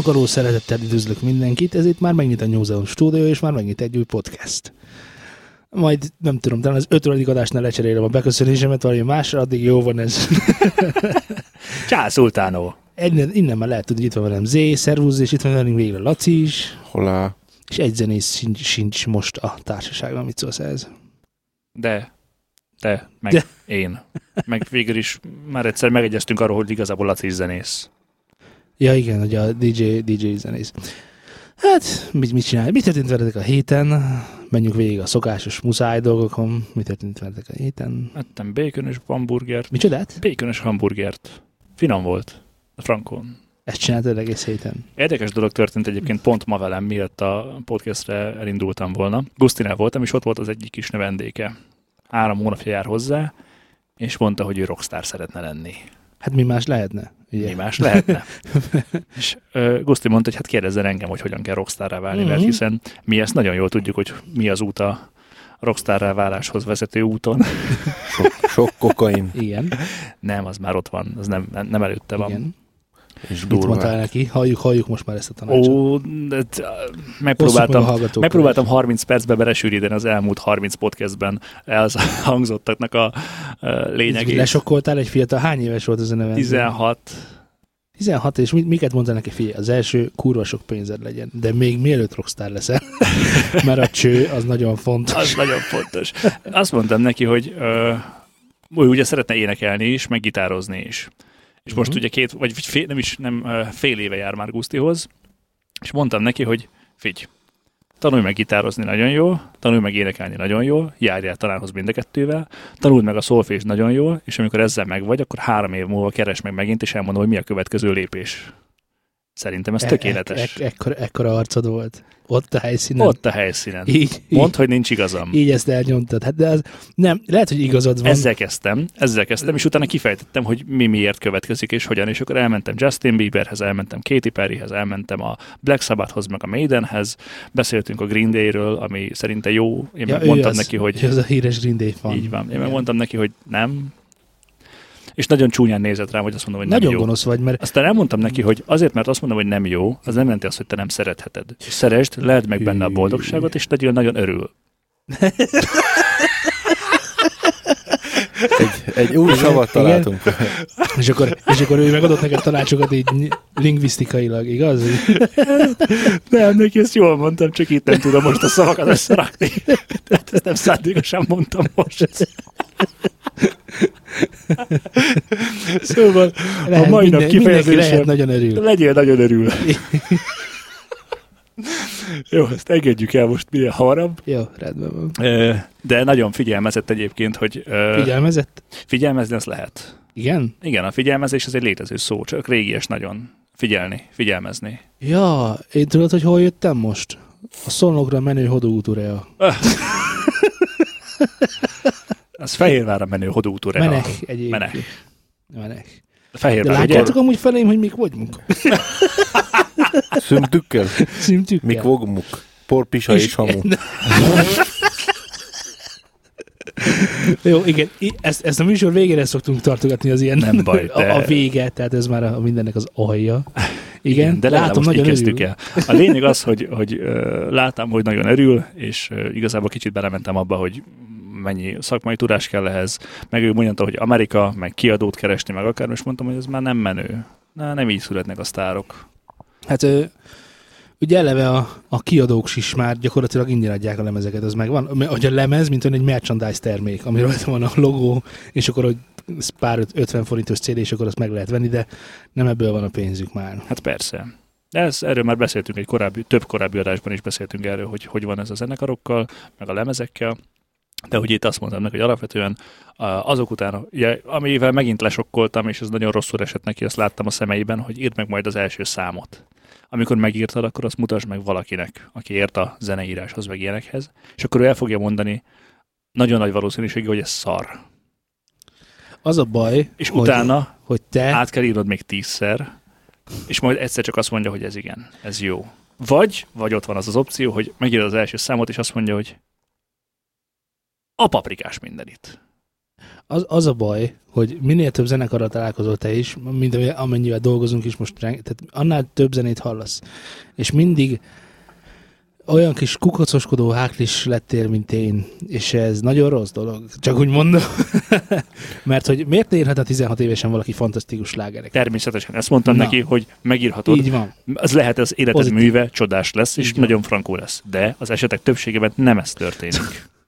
Szűni nem akaró szeretettel üdvözlök mindenkit, ezért már megnyit a New Zealand stúdió, és már megnyit egy új podcast. Majd nem tudom, talán az ötödik adásnál lecserélem a beköszönésemet valami másra, addig jó van ez. Csá, Szultánó! Innen, innen már lehet tudni, hogy itt van velem Zé, szervusz, és itt van velünk végre Laci is, Holá. és egy zenész sincs, sincs most a társaságban, mit szólsz ez? De, te, meg de. én. Meg végül is már egyszer megegyeztünk arról, hogy igazából Laci is zenész. Ja igen, hogy a DJ, DJ zenész. Hát, mit, mit csinálj? Mit történt veletek a héten? Menjünk végig a szokásos muszáj dolgokon. Mit történt veletek a héten? Ettem békönös hamburgert. Micsodát? Békönös hamburgert. Finom volt. A frankon. Ezt csináltad egész héten. Érdekes dolog történt egyébként pont ma velem, miatt a podcastre elindultam volna. Gusztinál voltam, és ott volt az egyik kis növendéke. Három hónapja jár hozzá, és mondta, hogy ő rockstar szeretne lenni. Hát mi más lehetne? Ugye? Mi más lehetne? és uh, Guszti mondta, hogy hát kérdezzen engem, hogy hogyan kell rockstarrá válni, mert Mhm. hiszen mi ezt nagyon jól tudjuk, hogy mi az út a rockstarrá váláshoz vezető úton. Sok, sok kokain Igen. nem, az már ott van, az nem, nem előtte van. igen. És Mit mondtál neki? Halljuk, halljuk most már ezt a tanácsot. Ó, de, t- Osszuk meg a megpróbáltam, megpróbáltam 30 percbe belesűríteni az elmúlt 30 podcastben elhangzottaknak a uh, lényegét. Lesokkoltál egy fiatal, hány éves volt az a neve? 16. 16, és mit, miket mondtál neki, figyelj, az első kurva sok pénzed legyen, de még mielőtt rockstar leszel, mert a cső az nagyon fontos. Az nagyon fontos. Azt mondtam neki, hogy ö, ő ugye szeretne énekelni is, meg gitározni is. És most Mhm. ugye két, vagy fél, nem is, nem fél éve jár már Gusztihoz, és mondtam neki, hogy figy, tanulj meg gitározni nagyon jól, tanulj meg énekelni nagyon jól, járjál tanárhoz mind a kettővel, tanuld meg a szolfés nagyon jól, és amikor ezzel meg vagy, akkor három év múlva keres meg megint, és elmondom, hogy mi a következő lépés. Szerintem ez tökéletes. E, e, ekkora, ekkora arcod volt. Ott a helyszínen. Ott a helyszínen. Így, Mondd, hogy nincs igazam. így, ezt elnyomtad. Hát de az, nem, lehet, hogy igazad van. Ezzel kezdtem, ezzel kezdtem, és utána kifejtettem, hogy mi miért következik, és hogyan, és akkor elmentem Justin Bieberhez, elmentem Katy Perryhez, elmentem a Black Sabbathhoz, meg a Maidenhez, beszéltünk a Green Day-ről, ami szerinte jó, én ja, ő megmondtam az, neki, hogy az a híres Green Day fan. így van, én Igen. megmondtam neki, hogy nem, és nagyon csúnyán nézett rám, hogy azt mondom, hogy nem Nagyon jó. gonosz vagy, mert Aztán elmondtam neki, hogy azért, mert azt mondom, hogy nem jó, az nem jelenti azt, hogy te nem szeretheted. Szeresd, leld meg benne a boldogságot, és legyél nagyon örül. Egy, egy új savat Igen. találtunk. és akkor, és akkor ő megadott neked tanácsokat így lingvisztikailag, igaz? Nem, neki ezt jól mondtam, csak itt nem tudom most a szavakat összerakni. Tehát ezt nem szándékosan mondtam most. Szóval a mai nap mindenki lehet kifejezésem, nagyon örül. legyél nagyon örül. Jó, ezt engedjük el most minél hamarabb. Jó, rendben van. De nagyon figyelmezett egyébként, hogy Figyelmezett? figyelmezni az lehet. Igen? Igen, a figyelmezés az egy létező szó, csak régies nagyon. Figyelni, figyelmezni. Ja, én tudod, hogy hol jöttem most? A szolnokra menő hodóútúrea. Az Fehérvárra menő hodútúra. Menek egyébként. Menek. Menek. De Fehérvár, ugye? látjátok amúgy felém, hogy mik vagyunk? Szümtükkel, Szintük mik vogmuk, porpisa és hamu. Jó, igen, ezt, ezt a műsor végére szoktunk tartogatni az ilyen Nem baj, a, de- a vége, tehát ez már a mindennek az alja. Igen, de látom, nagyon kezdtük örül. el. A lényeg az, hogy, hogy uh, láttam, hogy nagyon örül, és uh, igazából kicsit belementem abba, hogy mennyi szakmai tudás kell ehhez. Meg ő mondta, hogy Amerika, meg kiadót keresni, meg akár, és mondtam, hogy ez már nem menő. Na, nem így születnek a sztárok. Hát ö, ugye eleve a, a kiadók is már gyakorlatilag ingyen adják a lemezeket, az megvan. Hogy a lemez, mint egy merchandise termék, amiről rajta van a logó, és akkor hogy pár öt- 50 forintos CD, és akkor azt meg lehet venni, de nem ebből van a pénzük már. Hát persze. De ez, erről már beszéltünk egy korábbi, több korábbi adásban is beszéltünk erről, hogy hogy van ez a zenekarokkal, meg a lemezekkel. De hogy itt azt mondtam neki, hogy alapvetően azok után, ugye, amivel megint lesokkoltam, és ez nagyon rosszul esett neki, azt láttam a szemeiben, hogy írd meg majd az első számot. Amikor megírtad, akkor azt mutasd meg valakinek, aki ért a zeneíráshoz, meg ilyenekhez, és akkor ő el fogja mondani nagyon nagy valószínűséggel, hogy ez szar. Az a baj, És hogy, utána hogy te... át kell írnod még tízszer, és majd egyszer csak azt mondja, hogy ez igen, ez jó. Vagy, vagy ott van az az opció, hogy megírod az első számot, és azt mondja, hogy a paprikás mindenit. Az, az a baj, hogy minél több zenekarral találkozol te is, mint amennyivel dolgozunk is most, tehát annál több zenét hallasz. És mindig olyan kis kukacoskodó háklis lettél, mint én, és ez nagyon rossz dolog, csak úgy mondom. Mert hogy miért érhet a 16 évesen valaki fantasztikus slágerek? Természetesen ezt mondtam Na. neki, hogy megírhatod, Így van. az lehet az életed Pozitív. műve, csodás lesz, és Így van. nagyon frankó lesz. De az esetek többségében nem ez történik.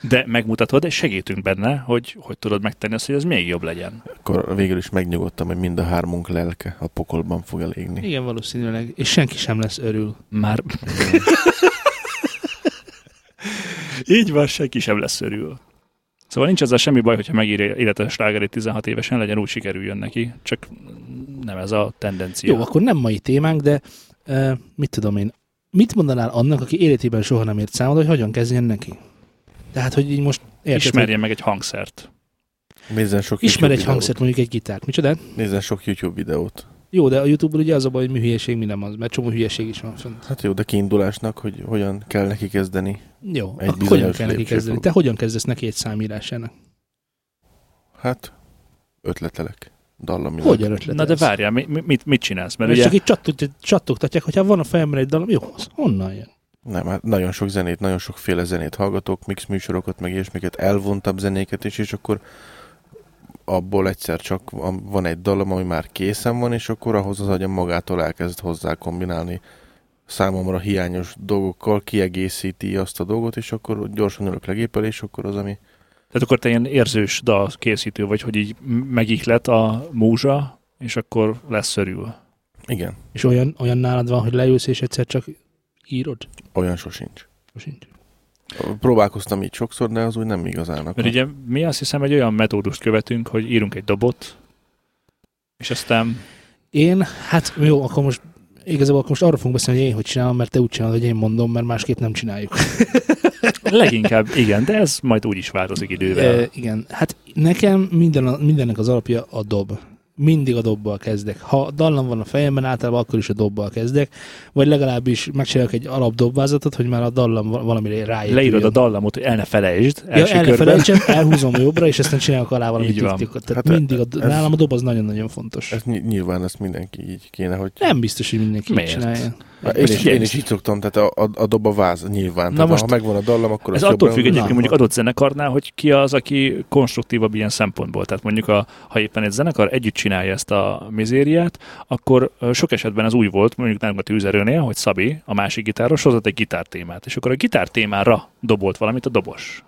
De megmutatod, és segítünk benne, hogy hogy tudod megtenni azt, hogy ez még jobb legyen. Akkor végül is megnyugodtam, hogy mind a hármunk lelke a pokolban fog elégni. Igen, valószínűleg. És senki sem lesz örül. Már... Így van, senki sem lesz örül. Szóval nincs ezzel semmi baj, hogyha megírja életes slágerét 16 évesen, legyen úgy sikerüljön neki, csak nem ez a tendencia. Jó, akkor nem mai témánk, de uh, mit tudom én, mit mondanál annak, aki életében soha nem ért számot, hogy hogyan kezdjen neki? Tehát, hogy így most érted, Ismerjen meg egy hangszert. Nézzen sok hogy ismer egy YouTube hangszert, mondjuk egy gitárt. Micsoda? videót. Nézzen sok YouTube videót. Jó, de a YouTube-on ugye az a baj, hogy mi hülyeség, mi nem az, mert csomó hülyeség is van fönt. Hát jó, de kiindulásnak, hogy hogyan kell neki kezdeni. Jó, Egy akkor hogyan kell neki kezdeni? Te hogyan kezdesz neki egy számírásának? Hát, ötletelek. Dallamilag. Hogyan ötletelsz? Na de várjál, mi, mi- mit, mit csinálsz? Mert Mert ugye csak így csattog, csattogtatják, hogyha van a fejemben egy dalom, jó, az honnan jön? Nem, hát nagyon sok zenét, nagyon sokféle zenét hallgatok, mix műsorokat, meg ilyesmiket, elvontabb zenéket is, és akkor abból egyszer csak van van egy dalom, ami már készen van, és akkor ahhoz az agyam magától elkezd hozzá kombinálni számomra hiányos dolgokkal, kiegészíti azt a dolgot, és akkor gyorsan ülök le géppel, és akkor az, ami Tehát akkor te ilyen érzős dal készítő vagy, hogy így megihlet a múzsa, és akkor lesz örül. igen, És olyan, olyan nálad van, hogy leülsz és egyszer csak írod? olyan sosincs. Sincs. Próbálkoztam így sokszor, de az úgy nem igazán. Mert ugye mi azt hiszem egy olyan metódust követünk, hogy írunk egy dobot, és aztán Én, hát jó, akkor most igazából akkor most arra fogunk beszélni, hogy én hogy csinálom, mert te úgy csinálod, hogy én mondom, mert másképp nem csináljuk. leginkább igen, de ez majd úgy is változik idővel. E, igen, hát nekem minden, mindennek az alapja a dob. Mindig a dobbal kezdek. Ha dallam van a fejemben, általában akkor is a dobbal kezdek, vagy legalábbis megcsinálok egy alapdobbázatot, hogy már a dallam val- valamire ráépüljön. Leírod a dallamot, hogy el ne felejtsd Ja, el ne felejtsem, elhúzom jobbra, és aztán csinálok alá valami tiktikot. Tehát Hát, mindig a, ez- nálam a dob az nagyon-nagyon fontos. Ez ny- nyilván ezt mindenki így kéne, hogy... Nem biztos, hogy mindenki így Miért? csinálja. Én, is, én is így szoktam, tehát a, a, a dob a váz nyilván. Na Tehát most ha megvan a dallam, akkor Ez az attól függ egyébként mondjuk adott zenekarnál, hogy ki az, aki konstruktívabb ilyen szempontból. Tehát mondjuk, a, ha éppen egy zenekar együtt csinálja ezt a mizériát, akkor sok esetben ez úgy volt, mondjuk nálunk a tűzerőnél, hogy Szabi, a másik gitáros, hozott egy gitártémát, és akkor a gitártémára dobolt valamit a dobos.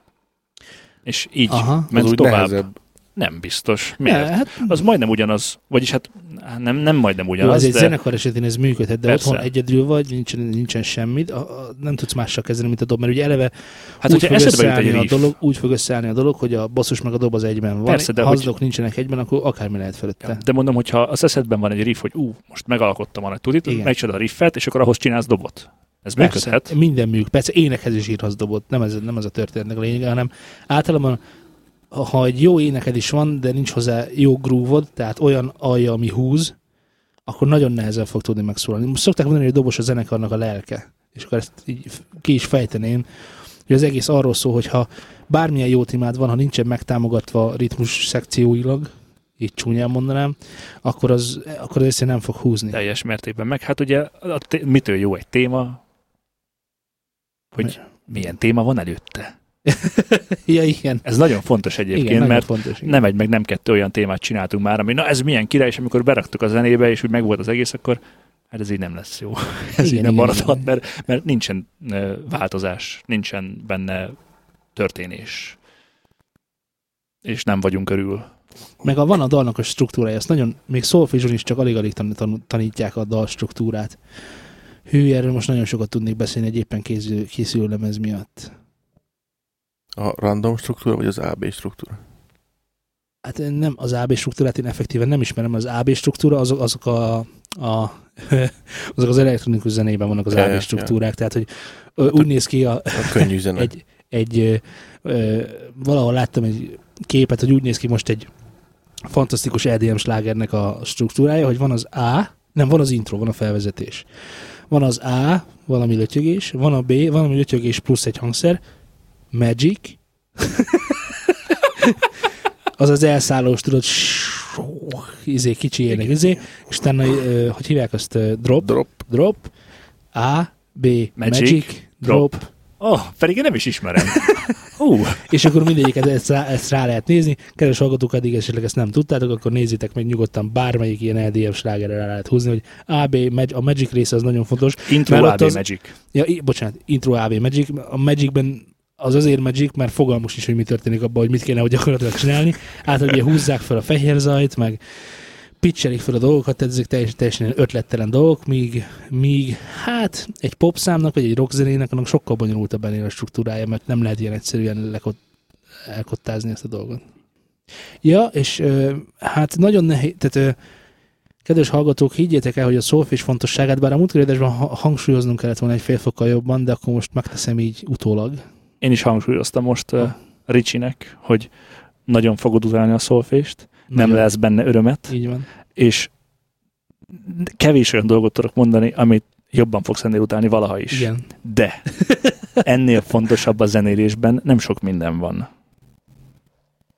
És így Aha. Az ment úgy tovább. nehezebb. Nem biztos. Ne, Miért? hát Az majdnem ugyanaz, vagyis hát nem, nem majdnem Jó, ugyanaz, az egy de zenekar esetén ez működhet, de Persze. otthon egyedül vagy, nincsen, nincsen semmit, a, a, nem tudsz mással kezdeni, mint a dob, mert ugye eleve hát úgy fog összeállni a riff, dolog, úgy fog összeállni a dolog, hogy a basszus meg a dob az egyben van. Persze, de ha hogy- nincsenek egyben, akkor akármi lehet fölötte. De mondom, hogyha az eszedben van egy riff, hogy ú, most megalkottam a nagy tudit, megcsinálod a riffet, és akkor ahhoz csinálsz dobot. Ez Persze, működhet. minden műk. Persze énekhez is írhatsz dobot, nem ez, nem ez a történetnek a lényege, hanem általában ha egy jó éneked is van, de nincs hozzá jó groove tehát olyan alja, ami húz, akkor nagyon nehezen fog tudni megszólalni. Most szokták mondani, hogy a dobos a zenekarnak a lelke, és akkor ezt így ki is fejteném, hogy az egész arról szól, hogy ha bármilyen jó témád van, ha nincsen megtámogatva ritmus szekcióilag, így csúnyán mondanám, akkor az, akkor az egyszerűen nem fog húzni. Teljes mértékben. Meg hát ugye a mitől jó egy téma, hogy milyen téma van előtte. ja, igen. Ez nagyon fontos egyébként, igen, nagyon mert fontos. Igen. nem egy, meg nem kettő olyan témát csináltunk már, ami na ez milyen király, és amikor beraktuk a zenébe, és úgy megvolt az egész, akkor hát ez így nem lesz jó. ez Igen, így nem maradhat, igen. mert, mert nincsen változás, nincsen benne történés. És nem vagyunk körül. Meg a, van a dalnak a struktúrája, ezt nagyon, még szolfizson is csak alig-alig tan- tan- tanítják a dal struktúrát. Hű, erről most nagyon sokat tudnék beszélni egy éppen készül, készülő lemez miatt. A random struktúra, vagy az AB struktúra? Hát nem az AB struktúrát én effektíven nem ismerem, az AB struktúra azok, azok a, a azok az elektronikus zenében vannak az Ja, AB ja, struktúrák, tehát hogy ö, úgy néz ki a, A könnyű zene. egy, egy ö, valahol láttam egy képet, hogy úgy néz ki most egy fantasztikus EDM slágernek a struktúrája, hogy van az A, nem, van az intro, van a felvezetés. Van az A, valami lötyögés, van a B, valami lötyögés plusz egy hangszer, Magic, az az elszállós, tudod, izé, kicsi ének, izé, és utána, hogy hívják azt, drop, Drop. drop, A, B, magic, Magic, drop. drop. Oh, pedig én nem is ismerem. Hú, és akkor mindegyiket ezt rá, ezt rá lehet nézni. Kedves hallgatók, addig esetleg ezt nem tudtátok, akkor nézzétek meg nyugodtan bármelyik ilyen LDF slágerre rá lehet húzni, hogy AB, a Magic része az nagyon fontos. intro AB az- Magic. Ja, bocsánat, intro AB Magic. A Magicben az azért Magic, mert fogalmus is, hogy mi történik abban, hogy mit kéne hogy gyakorlatilag csinálni. Általában ugye húzzák fel a fehér zajt, meg pitchelik fel a dolgokat, ezek teljesen, teljesen ötlettelen dolgok, míg, míg hát egy popszámnak, vagy egy rockzenének annak sokkal bonyolultabb ennél a struktúrája, mert nem lehet ilyen egyszerűen lekot, elkottázni ezt a dolgot. Ja, és hát nagyon nehéz, tehát kedves hallgatók, higgyétek el, hogy a szólfés fontosságát, bár a múltkori hangsúlyoznunk kellett volna egy fél fokkal jobban, de akkor most megteszem így utólag. Én is hangsúlyoztam most uh. Ricsinek, hogy nagyon fogod utálni a szolfést, nem Nagyon. lesz benne örömet, Így van. és kevés olyan dolgot tudok mondani, amit jobban fogsz ennél utálni valaha is. Igen. De ennél fontosabb a zenélésben nem sok minden van.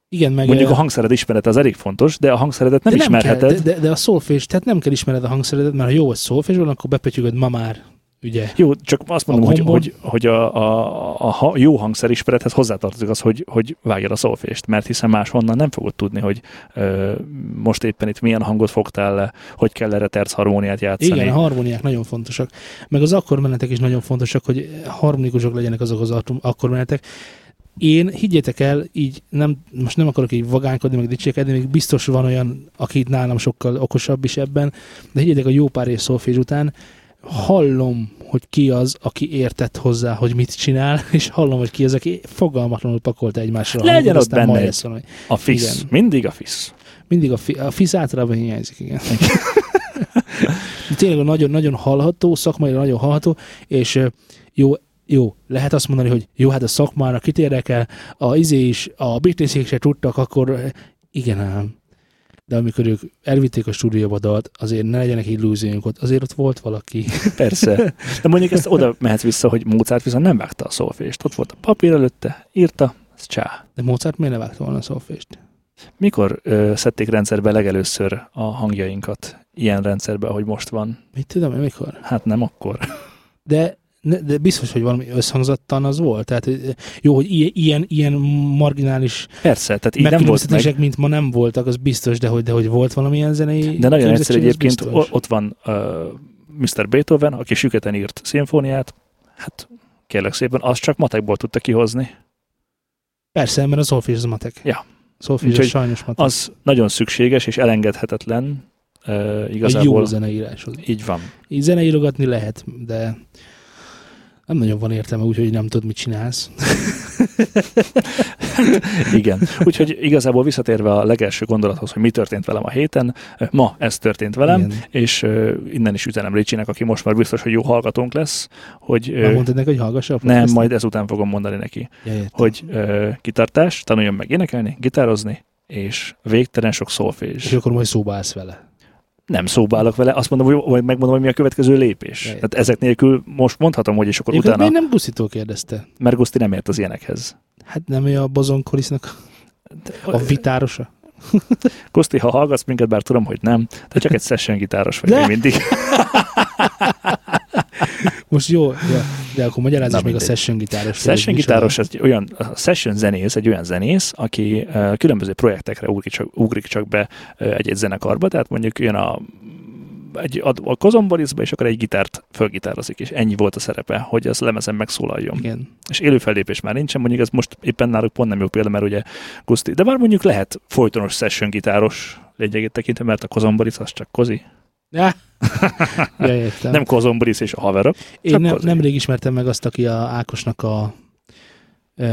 Igen, meg Mondjuk a hangszered ismerete az elég fontos, de a hangszeredet nem, de ismerheted. Kell, de, de, de, a szólfés, tehát nem kell ismered a hangszeredet, mert ha jó a szólfés van, akkor bepötyögöd ma már, ugye? Jó, csak azt mondom, hogy, hogy, hogy a, a, a, jó hangszer ismerethez hozzátartozik az, hogy, hogy vágjad a szolfést, mert hiszen máshonnan nem fogod tudni, hogy ö, most éppen itt milyen hangot fogtál le, hogy kell erre terc harmóniát játszani. Igen, a harmóniák nagyon fontosak. Meg az akkormenetek is nagyon fontosak, hogy harmonikusok legyenek azok az akkormenetek. Én, higgyétek el, így nem, most nem akarok így vagánykodni, meg dicsékedni, még biztos van olyan, aki nálam sokkal okosabb is ebben, de higgyétek, a jó pár év szolfés után hallom, hogy ki az, aki értett hozzá, hogy mit csinál, és hallom, hogy ki az, aki fogalmatlanul pakolta egymásra. Legyen ott benne egy- valami. A FISZ, Igen. mindig a FISZ. Mindig a, fi, a fisz általában hiányzik, igen. Tényleg nagyon-nagyon hallható, szakmai nagyon hallható, és jó, jó, lehet azt mondani, hogy jó, hát a szakmának kit érdekel, a izé is, a britnészék se tudtak, akkor igen ám. De amikor ők elvitték a stúdióba dalt, azért ne legyenek illúzióink ott, azért ott volt valaki. Persze. De mondjuk ezt oda mehetsz vissza, hogy Mozart viszont nem vágta a szolfést. Ott volt a papír előtte, írta, ez csá. De Mozart miért ne vágta volna a szolfést? Mikor ö, szedték rendszerbe legelőször a hangjainkat ilyen rendszerbe, ahogy most van? Mit tudom mikor? Hát nem akkor. De, de biztos, hogy valami összhangzattan az volt. Tehát jó, hogy ilyen, ilyen, marginális Persze, tehát így nem volt meg. mint ma nem voltak, az biztos, de hogy, de hogy volt valamilyen zenei De nagyon egyszerű az egyébként, biztos. ott van uh, Mr. Beethoven, aki süketen írt szimfóniát, hát kérlek szépen, azt csak matekból tudta kihozni. Persze, mert a szolfés az matek. Ja. Szolfés az sajnos matek. Az nagyon szükséges és elengedhetetlen uh, Egy jó igazából. zeneíráshoz. Így van. Így zeneírogatni lehet, de nem nagyon van értelme, úgyhogy nem tudod, mit csinálsz. Igen. Úgyhogy igazából visszatérve a legelső gondolathoz, hogy mi történt velem a héten, ma ez történt velem, Igen. és uh, innen is üzenem Ricsinek, aki most már biztos, hogy jó hallgatónk lesz, hogy Már uh, mondtad neki, hogy hallgassa a nem, podcastet? majd ezután fogom mondani neki, Ja, értem. hogy uh, kitartás, tanuljon meg énekelni, gitározni, és végtelen sok És szólfés. akkor majd szóba állsz vele. Nem szóba állok vele, azt mondom, hogy vagy megmondom, hogy mi a következő lépés. Jaj. Tehát ezek nélkül most mondhatom, hogy és akkor Egyébként utána, miért nem Gusztitól kérdezte? mert Guszti nem ért az ilyenekhez. Hát nem ő a Bozon Korisznak a vitárosa? Koszti, ha hallgatsz minket, bár tudom, hogy nem, de csak egy session gitáros vagy De! mindig. Most jó, ja, de akkor magyarázz Na, még a session gitáros. Session gitáros, egy olyan, a session zenész, egy olyan zenész, aki uh, különböző projektekre ugrik csak, ugrik csak be uh, egy-egy zenekarba, tehát mondjuk jön a egy, a, a kozomborizba, és akkor egy gitárt fölgitározik, és ennyi volt a szerepe, hogy az lemezen megszólaljon. Igen. És élő fellépés már nincsen, mondjuk ez most éppen náluk pont nem jó példa, mert ugye Guszti, de bár mondjuk lehet folytonos session gitáros lényegét tekintve, mert a kozomboriz az csak kozi. Ja, ja értem. Nem kozomboriz és a haverok. Én nem, kozi. nemrég ismertem meg azt, aki a Ákosnak a e,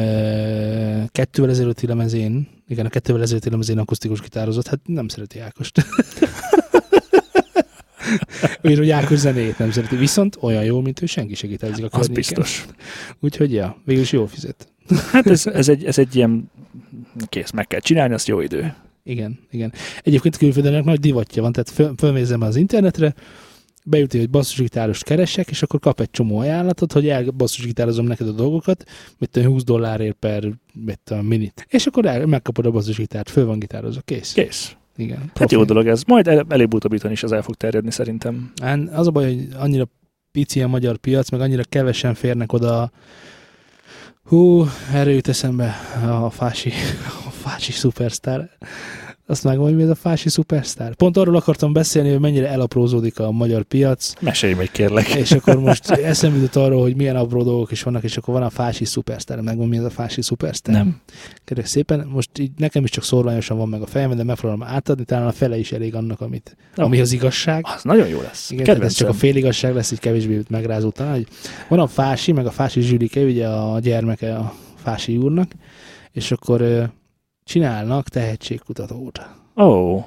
kettővel ezelőtti lemezén, igen, a kettővel ezelőtti lemezén akusztikus gitározott, hát nem szereti Ákost. Úgy, hogy Ákos zenéjét nem szereti, viszont olyan jó, mint ő senki se gitározik a Az környéken. biztos. Úgyhogy ja, végül is jól fizet. Hát ez, ez, egy, ez egy ilyen kész, meg kell csinálni, azt jó idő. Igen, igen. Egyébként külföldön nagy divatja van, tehát föl, fölmézem az internetre, beüti, hogy basszusgitárost keresek, és akkor kap egy csomó ajánlatot, hogy elbasszusgitározom neked a dolgokat, mit tudom, 20 dollárért per mit tudom, minit. És akkor el, megkapod a basszusgitárt, föl van gitározva, kész. Kész. Igen. Hát profi. jó dolog ez. Majd el, előbb-utóbb is ez el fog terjedni szerintem. Hát az a baj, hogy annyira pici a magyar piac, meg annyira kevesen férnek oda. Hú, erre jut eszembe a Fási, a Fási Superstar. Azt meg hogy mi ez a Fási Superstar? Pont arról akartam beszélni, hogy mennyire elaprózódik a magyar piac, Mesélj meg kérlek. és akkor most eszembe jutott arról, hogy milyen apró dolgok is vannak, és akkor van a Fási Superstar. Megmondom, mi ez a Fási Superstar? Nem. Kérlek szépen, most így nekem is csak szorványosan van meg a fejem, de megpróbálom átadni, talán a fele is elég annak, amit, Jó. ami az igazság. Az nagyon jó lesz. Igen, ez csak a féligasság lesz, így kevésbé megrázó talán. Van a Fási, meg a Fási Zsülike, ugye a gyermeke a Fási úrnak, és akkor csinálnak tehetségkutatót. Ó,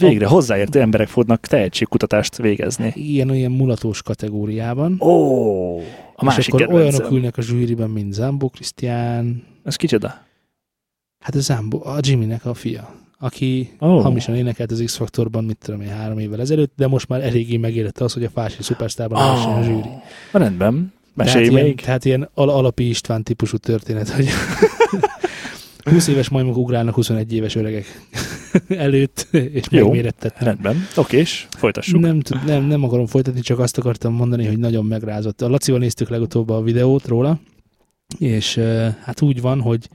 végre hozzáértő emberek fognak tehetségkutatást végezni. Ilyen olyan mulatós kategóriában. Ó, a másik és akkor kedvencem. olyanok ülnek a zsűriben, mint Zambó Krisztián, Ez kicsoda? hát a Zambó, a Jimmynek a fia, aki oh. hamisan énekelt az X-Faktorban, mit tudom én, három évvel ezelőtt, de most már eléggé megérette az, hogy a Fási Superstárban oh. a zsűri. Rendben. Mesélj tehát még. Ilyen, tehát ilyen al- alapi István típusú történet, hogy 20 éves majmok ugrálnak 21 éves öregek előtt, és Jó. megmérettetnek. Rendben. Oké, és folytassuk. Nem, nem, nem akarom folytatni, csak azt akartam mondani, hogy nagyon megrázott. A Lacival néztük legutóbb a videót róla, és hát úgy van, hogy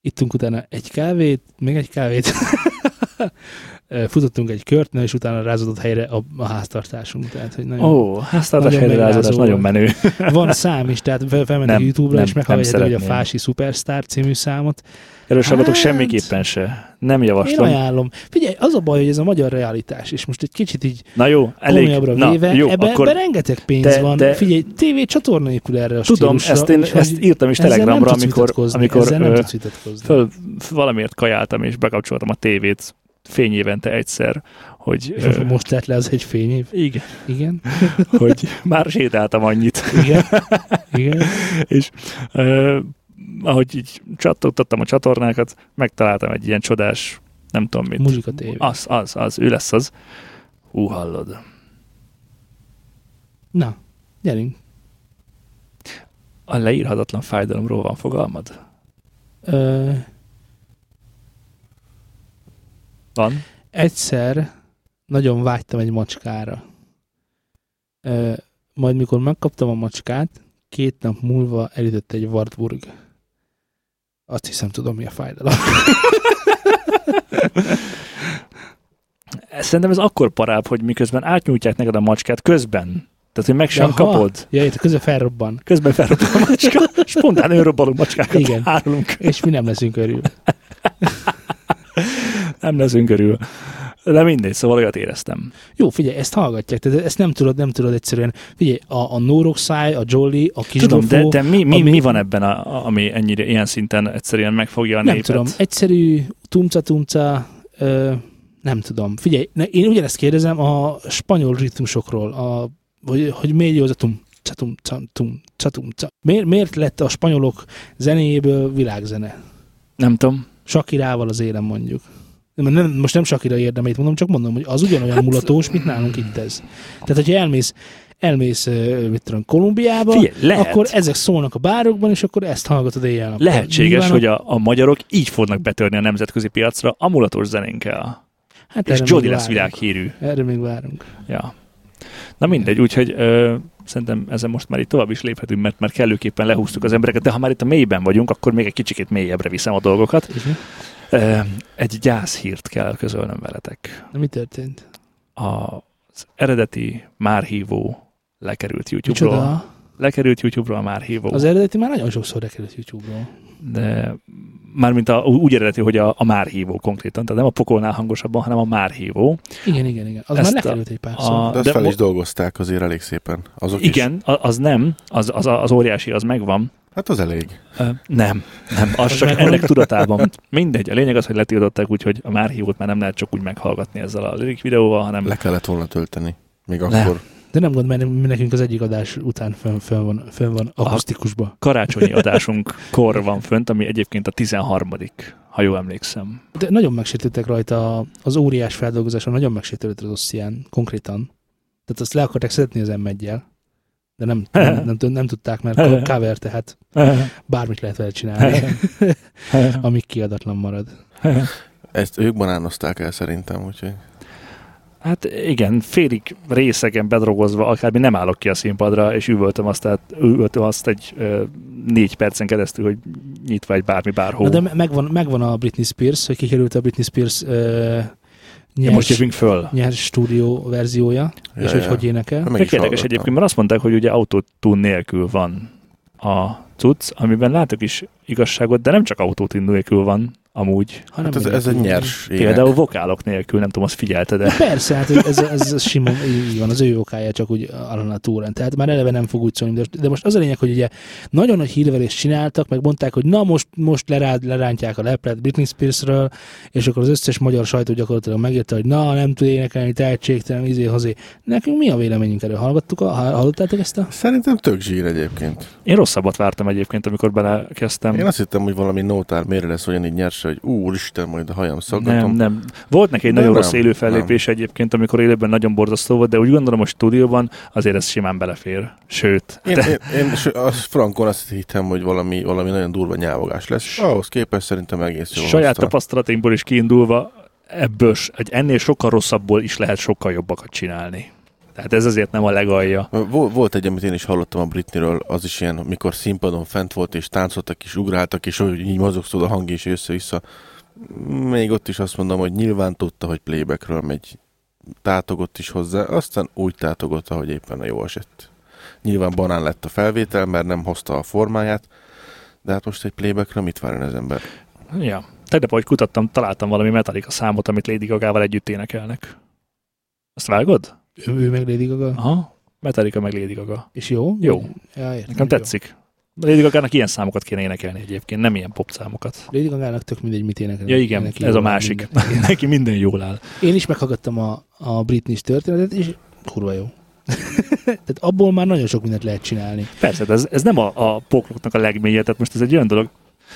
ittunk utána egy kávét, még egy kávét, futottunk egy kört, és utána rázódott helyre a, a háztartásunk. Tehát, hogy nagyon, Ó, háztartás Nagyon helyreállítás megrázó nagyon menő. Van szám is, tehát fel, felmennek Nem, YouTube-ra, nem, és nem meghallgatják, hogy a. Fási Superstar című számot. Erősabbatok Hát- semmiképpen se. Nem Én javaslom. ajánlom. Figyelj, az a baj, hogy ez a magyar realitás, és most egy kicsit így Na jó, elég. komolyabbra Na, véve, jó, ebben akkor ebbe rengeteg pénz de- van. de- Figyelj, TV csatorna épül erre a tudom, ezt én ezt írtam is Telegramra, amikor, amikor nem tudsz föl, valamiért kajáltam, és bekapcsoltam a tévét fényévente egyszer, hogy, És ö, most lett le az egy fényév. igen, Igen, hogy már sétáltam annyit, igen, igen. és ö, ahogy így csattogtattam a csatornákat, megtaláltam egy ilyen csodás, nem tudom mit. Muzsika tévé. Az, az, az, ő lesz az. Hú, hallod. Na, gyerünk. A leírhatatlan fájdalomról van fogalmad? Ö, Van? egyszer nagyon vágytam egy macskára. Ö, majd mikor megkaptam a macskát, két nap múlva elütött egy Wartburg. Azt hiszem, tudom, mi a fájdalom. Szerintem ez akkor parább, hogy miközben átnyújtják neked a macskát közben. Tehát, hogy meg sem Aha. kapod. Ja, itt közben felrobban. Közben felrobban a macska, spontán önrobbanó macskákat Igen. árulunk. És mi nem leszünk örül. Nem leszünk örül. De mindegy, szóval olyat éreztem. Jó, figyelj, ezt hallgatják, tehát ezt nem tudod, nem tudod egyszerűen. Figyelj, a, a Noroxai, a Jolly, a kis Tudom, de, dofó, de mi, mi, ami- mi van ebben, a, ami ennyire ilyen szinten egyszerűen megfogja a nem népet? tudom, egyszerű tumca-tumca, ö, nem tudom. Figyelj, ne, én ugyanezt kérdezem a spanyol ritmusokról, a, hogy, hogy miért jó az a tum, tum, tum, tum, tum, tum. Miért, miért lett a spanyolok zenéjéből világzene? Nem tudom. Sakirával az élem mondjuk. Nem, nem, most nem Sakira érdemeit mondom, csak mondom, hogy az ugyanolyan hát, mulatós, mint nálunk itt ez. Tehát, hogyha elmész, elmész mit tudom, Kolumbiába, Figyelj, lehet. akkor ezek szólnak a bárokban, és akkor ezt hallgatod éjjel nappal. Lehetséges, Nyilván hogy a, a magyarok így fognak betörni a nemzetközi piacra a mulatos zenénkkel. hát És Jody lesz várunk. világhírű. Erre még várunk. Ja. Na mindegy, úgyhogy ö, szerintem ezen most már itt tovább is léphetünk, mert már kellőképpen lehúztuk az embereket, de ha már itt a mélyben vagyunk, akkor még egy kicsikét mélyebbre viszem a dolgokat. Ö, egy gyászhírt kell közölnöm veletek. Na, mi történt? Az eredeti márhívó lekerült YouTube-ról. Micsoda? Lekerült YouTube-ról a márhívó. Az eredeti már nagyon sokszor lekerült YouTube-ról. de mármint a, úgy eredeti, hogy a, a márhívó konkrétan, tehát nem a pokolnál hangosabban, hanem a márhívó. Igen, igen, igen. Az Ezt már lekerült egy pár a- szó. De de fel mo- is dolgozták azért elég szépen. Azok is. Igen, a- az nem, az, az, az óriási, az megvan. Hát az elég. Ö, Nem, nem, az csak megvan. ennek tudatában. Mindegy, a lényeg az, hogy letiltották, úgyhogy a márhívót már nem lehet csak úgy meghallgatni ezzel a lyric videóval, hanem Le kellett volna tölteni. Még Le. akkor. De nem gond, mert nekünk az egyik adás után fönn, fönn van, fönn van akusztikusba. karácsonyi adásunk kor van fönt, ami egyébként a 13 ha jól emlékszem. De nagyon megsértődtek rajta az óriás feldolgozáson, nagyon megsértődött az Ossian, konkrétan. Tehát azt le akarták szedni az m de nem, nem, nem, tud- nem tudták, mert cover, tehát bármit lehet vele csinálni, amíg kiadatlan marad. Ezt ők banánozták el szerintem, úgyhogy... Hát igen, félig részegen bedrogozva, akármi nem állok ki a színpadra, és üvöltöm azt, tehát üvöltöm azt egy ö, négy percen keresztül, hogy nyitva egy bármi bárhol. De me- megvan, megvan a Britney Spears, hogy kikerült a Britney Spears uh, ja, most nyers, jövünk föl. nyers stúdió verziója, Ja, és hogy ja. hogy énekel. Meg Tök érdekes hallgattam. egyébként, mert azt mondták, hogy ugye autotune nélkül van a cucc, amiben látok is igazságot, de nem csak autotune nélkül van amúgy. hanem Hát ez, ez egy nyers ének. Például vokálok nélkül, nem tudom, azt figyelte, de Persze, hát ez, ez, ez sima, így van, az ő okája csak úgy alana a túren. Tehát már eleve nem fog úgy szólni. De, de most az a lényeg, hogy ugye nagyon nagy hírverést csináltak, meg mondták, hogy na most, most lerád, lerántják a leplet Britney Spearsről, és akkor az összes magyar sajtó gyakorlatilag megírta, hogy na, nem tud énekelni, tehetségtelen, izé, hazé. Nekünk mi a véleményünk erről? Hallgattuk, a, hallottátok ezt a? Szerintem tök zsír egyébként. én rosszabbat vártam egyébként, amikor belekezdtem. Én azt hittem, hogy valami nótár mérre lesz olyan így nyers, hogy úristen, majd a hajam Nem, szaggatom. nem. Volt neki egy De nagyon nem, rossz élő fellépés egyébként, amikor élőben nagyon borzasztó volt, de úgy gondolom, hogy stúdióban azért ez simán belefér. Sőt, Én, én, én s- az frankon azt hittem, hogy valami, valami nagyon durva nyávogás lesz. és Ahhoz képest szerintem egész jó. saját hozta. tapasztalatainkból is kiindulva ebből, s- egy ennél sokkal rosszabbból is lehet sokkal jobbakat csinálni. Tehát ez azért nem a legalja. Vol- Volt egy, amit én is hallottam a Britneyről, az is ilyen, mikor színpadon fent volt, és táncoltak, és ugráltak, és hogy így mozogszód a hang is össze-vissza. Még ott is azt mondom, hogy nyilván tudta, hogy playbackről megy. Tátogott is hozzá, aztán úgy tátogott, ahogy éppen a jó esett. Nyilván banán lett a felvétel, mert nem hozta a formáját, de hát most egy playbackről mit várjon az ember? Ja. Tegnap, ahogy kutattam, találtam valami Metallica számot, amit Lady Gaga-val együtt énekelnek. Azt vágod? Ő, ő meg Lady Gaga. Aha. Metallica meg Lady Gaga. És jó? Jó. Ja, értem, Nekem jó. tetszik. Lady Gaga-nak ilyen számokat kéne énekelni egyébként, nem ilyen pop számokat. Lady Gaga-nak tök mindegy, mit énekel. Ja igen, Neki ez a másik. minden. Neki minden jól áll. Én is meghallgattam a, a Britney történetet, és kurva jó. Tehát abból már nagyon sok mindent lehet csinálni. Persze, de ez, ez nem a, a pokloknak a legmélye, tehát most ez egy olyan dolog,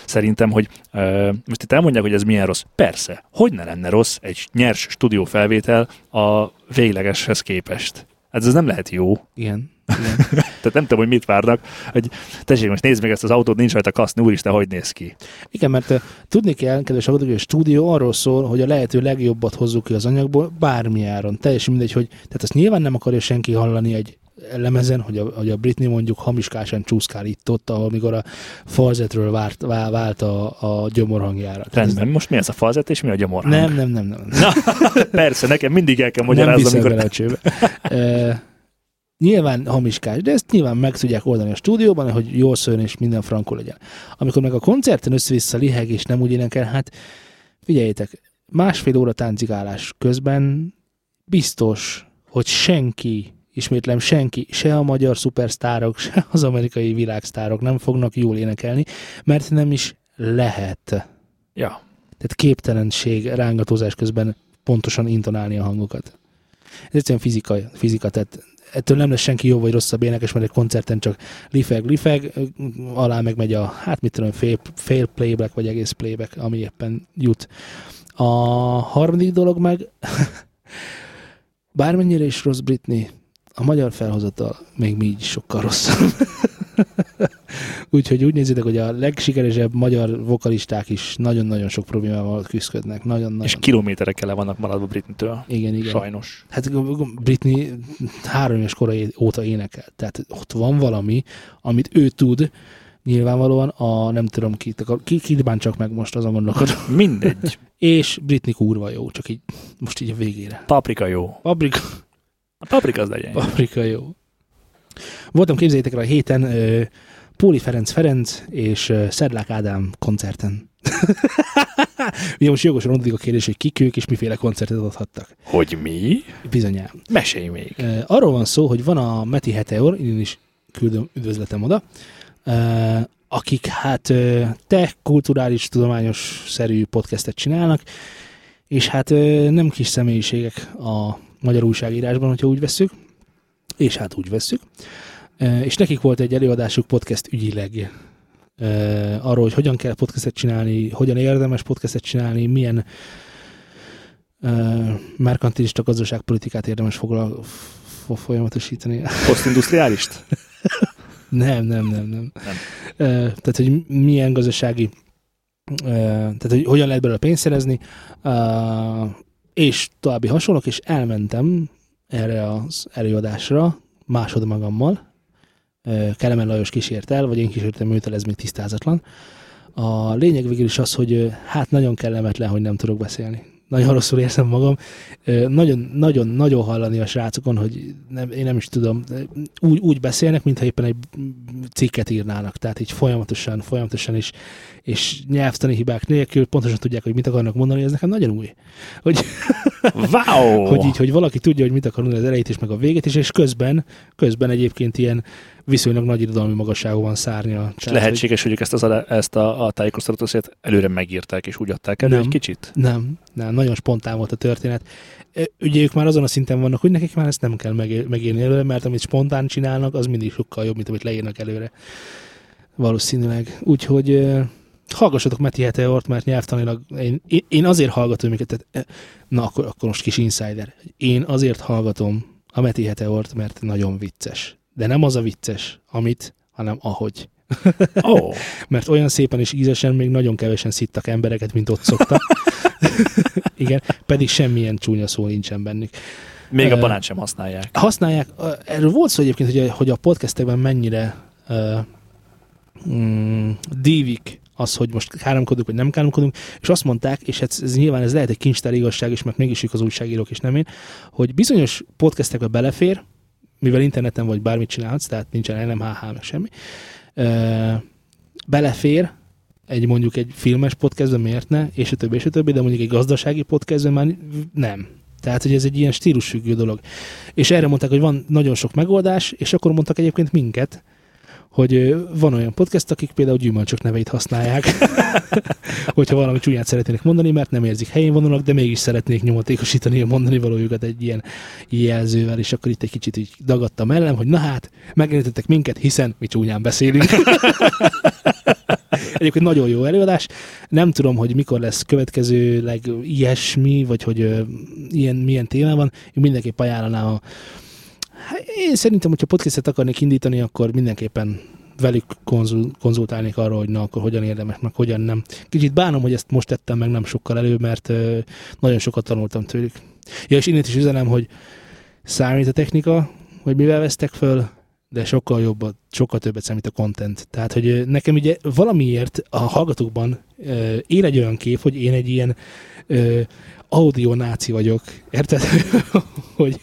szerintem, hogy ö, most itt elmondják, hogy ez milyen rossz. Persze, hogy ne lenne rossz egy nyers stúdió felvétel a véglegeshez képest. Hát ez nem lehet jó. Igen. igen. Tehát nem tudom, hogy mit várnak. Hogy tessék, most nézd meg ezt az autót, nincs rajta kaszni, úristen, hogy néz ki. Igen, mert uh, tudni kell, kedves hallgatók, hogy a stúdió arról szól, hogy a lehető legjobbat hozzuk ki az anyagból, bármi áron. Teljesen mindegy, hogy tehát azt nyilván nem akarja senki hallani egy lemezen, hogy a, hogy a Britney mondjuk hamiskásan csúszkál itt ott, ahol mikor a falzetről vált, vá- vált a, a gyomorhangjára. Tehát ez- Rendben, most mi ez a falzet és mi a gyomor? Nem, nem, nem, nem. Na, persze, nekem mindig el kell nem magyarázni, viszem amikor... bele a csőbe. E, nyilván hamiskás, de ezt nyilván meg tudják oldani a stúdióban, hogy jól szóljon és minden frankó legyen. Amikor meg a koncerten össze-vissza liheg és nem úgy énekel, hát figyeljétek, másfél óra táncigálás közben biztos, hogy senki, ismétlem senki, se a magyar szupersztárok, se az amerikai világsztárok nem fognak jól énekelni, mert nem is lehet. Ja. Tehát képtelenség rángatózás közben pontosan intonálni a hangokat. Ez egyszerűen fizika, fizika tehát ettől nem lesz senki jó vagy rosszabb énekes, mert egy koncerten csak lifeg, lifeg, alá meg megy a, hát mit tudom, fél, fél playback, vagy egész playback, ami éppen jut. A harmadik dolog meg, bármennyire is rossz Britney, a magyar felhozatal még mi így sokkal rosszabb. Úgyhogy úgy nézzétek, hogy a legsikeresebb magyar vokalisták is nagyon-nagyon sok problémával küzdködnek. Nagyon-nagyon. És kilométerekkel le vannak maradva Britney-től. igen, igen. Sajnos. Hát Britney három éves kora óta énekel. Tehát ott van valami, amit ő tud, nyilvánvalóan a nem tudom ki, ki, ki csak meg most azon gondolkodom. Mindegy. És Britney kurva jó, csak így most így a végére. Paprika jó. Paprika, A paprika az legyen. paprika jó. Voltam, képzeljétek el a héten uh, Póli Ferenc Ferenc és uh, Szedlák Ádám koncerten. Ugye most jogosan addig a kérdés, hogy kik ők és miféle koncertet adhattak. Hogy mi? Bizonyám. Mesélj még. Uh, arról van szó, hogy van a Meti Heteor, én is küldöm üdvözletem oda, uh, akik hát tech, kulturális, tudományos szerű podcastet csinálnak, és hát nem kis személyiségek a magyar újságírásban, hogyha úgy vesszük, és hát úgy vesszük. És nekik volt egy előadásuk podcast ügyileg arról, hogy hogyan kell podcastet csinálni, hogyan érdemes podcastet csinálni, milyen merkantilista gazdaságpolitikát érdemes foglal, fo- folyamatosítani. Posztindustriálist? Nem, nem, nem, nem. Nem. Tehát, hogy milyen gazdasági, tehát, hogy hogyan lehet belőle pénzt szerezni, és további hasonlók, és elmentem erre az előadásra másod magammal. Kelemen Lajos kísért el, vagy én kísértem őt el, ez még tisztázatlan. A lényeg végül is az, hogy hát nagyon kellemetlen, hogy nem tudok beszélni. Nagyon rosszul érzem magam. Nagyon, nagyon, nagyon hallani a srácokon, hogy nem, én nem is tudom, úgy, úgy beszélnek, mintha éppen egy cikket írnának, tehát így folyamatosan, folyamatosan is, és nyelvtani hibák nélkül pontosan tudják, hogy mit akarnak mondani, ez nekem nagyon új. Hogy, Wow! hogy így, hogy valaki tudja, hogy mit akar mondani az elejét és meg a végét is, és közben, közben egyébként ilyen viszonylag nagy irodalmi magasságú van szárnya. És lehetséges, hogy ők ezt, az, ezt a, a tájékoztatót előre megírták, és úgy adták elő Nem. egy kicsit? Nem, nem, nagyon spontán volt a történet. Ugye ők már azon a szinten vannak, hogy nekik már ezt nem kell megírni előre, mert amit spontán csinálnak, az mindig sokkal jobb, mint amit leírnak előre. Valószínűleg. Úgyhogy hallgassatok Meti Heteort, mert nyelvtanilag én, én- én azért hallgatom őket, tehát, ö, na akkor, akkor most kis insider. Én azért hallgatom a Meti Heteort, mert nagyon vicces. De nem az a vicces, amit, hanem ahogy. Oh, Mert olyan szépen és ízesen még nagyon kevesen szittak embereket, mint ott szoktak. Igen, pedig semmilyen csúnya szó nincsen bennük. még a Ö, banánt sem használják. Használják, erről volt szó egyébként, hogy a, hogy a podcastekben mennyire uh, mm, dívik az, hogy most káromkodunk, vagy nem káromkodunk, és azt mondták, és ez, ez nyilván ez lehet egy kincstár igazság is, mert mégis ők az újságírók, és nem én, hogy bizonyos podcastekbe belefér, mivel interneten vagy bármit csinálhatsz, tehát nincsen NMHH, meg semmi, belefér egy mondjuk egy filmes podcastben miért ne, és a többi, és a többi, de mondjuk egy gazdasági podcastben már nem. Tehát, hogy ez egy ilyen stílusfüggő dolog. És erre mondták, hogy van nagyon sok megoldás, és akkor mondtak egyébként minket, hogy van olyan podcast, akik például gyümölcsök neveit használják, hogyha valami csúnyát szeretnének mondani, mert nem érzik helyén vonulnak, de mégis szeretnék nyomatékosítani a mondani valójukat egy ilyen jelzővel, és akkor itt egy kicsit így dagadtam ellen, hogy na hát, megjelentettek minket, hiszen mi csúnyán beszélünk. Egyébként nagyon jó előadás. Nem tudom, hogy mikor lesz következőleg ilyesmi, vagy hogy ö, ilyen, milyen téma van. Én mindenképp ajánlanám a... Hát én szerintem, hogyha podcastet akarnék indítani, akkor mindenképpen velük konzul, konzultálnék arról, hogy na, akkor hogyan érdemes, meg hogyan nem. Kicsit bánom, hogy ezt most tettem meg nem sokkal előbb, mert ö, nagyon sokat tanultam tőlük. Ja, és innét is üzenem, hogy számít a technika, hogy mivel vesztek föl, de sokkal jobbat, sokkal többet számít a content. Tehát, hogy nekem ugye valamiért a hallgatókban ö, él egy olyan kép, hogy én egy ilyen ö, audio náci vagyok. Érted? hogy,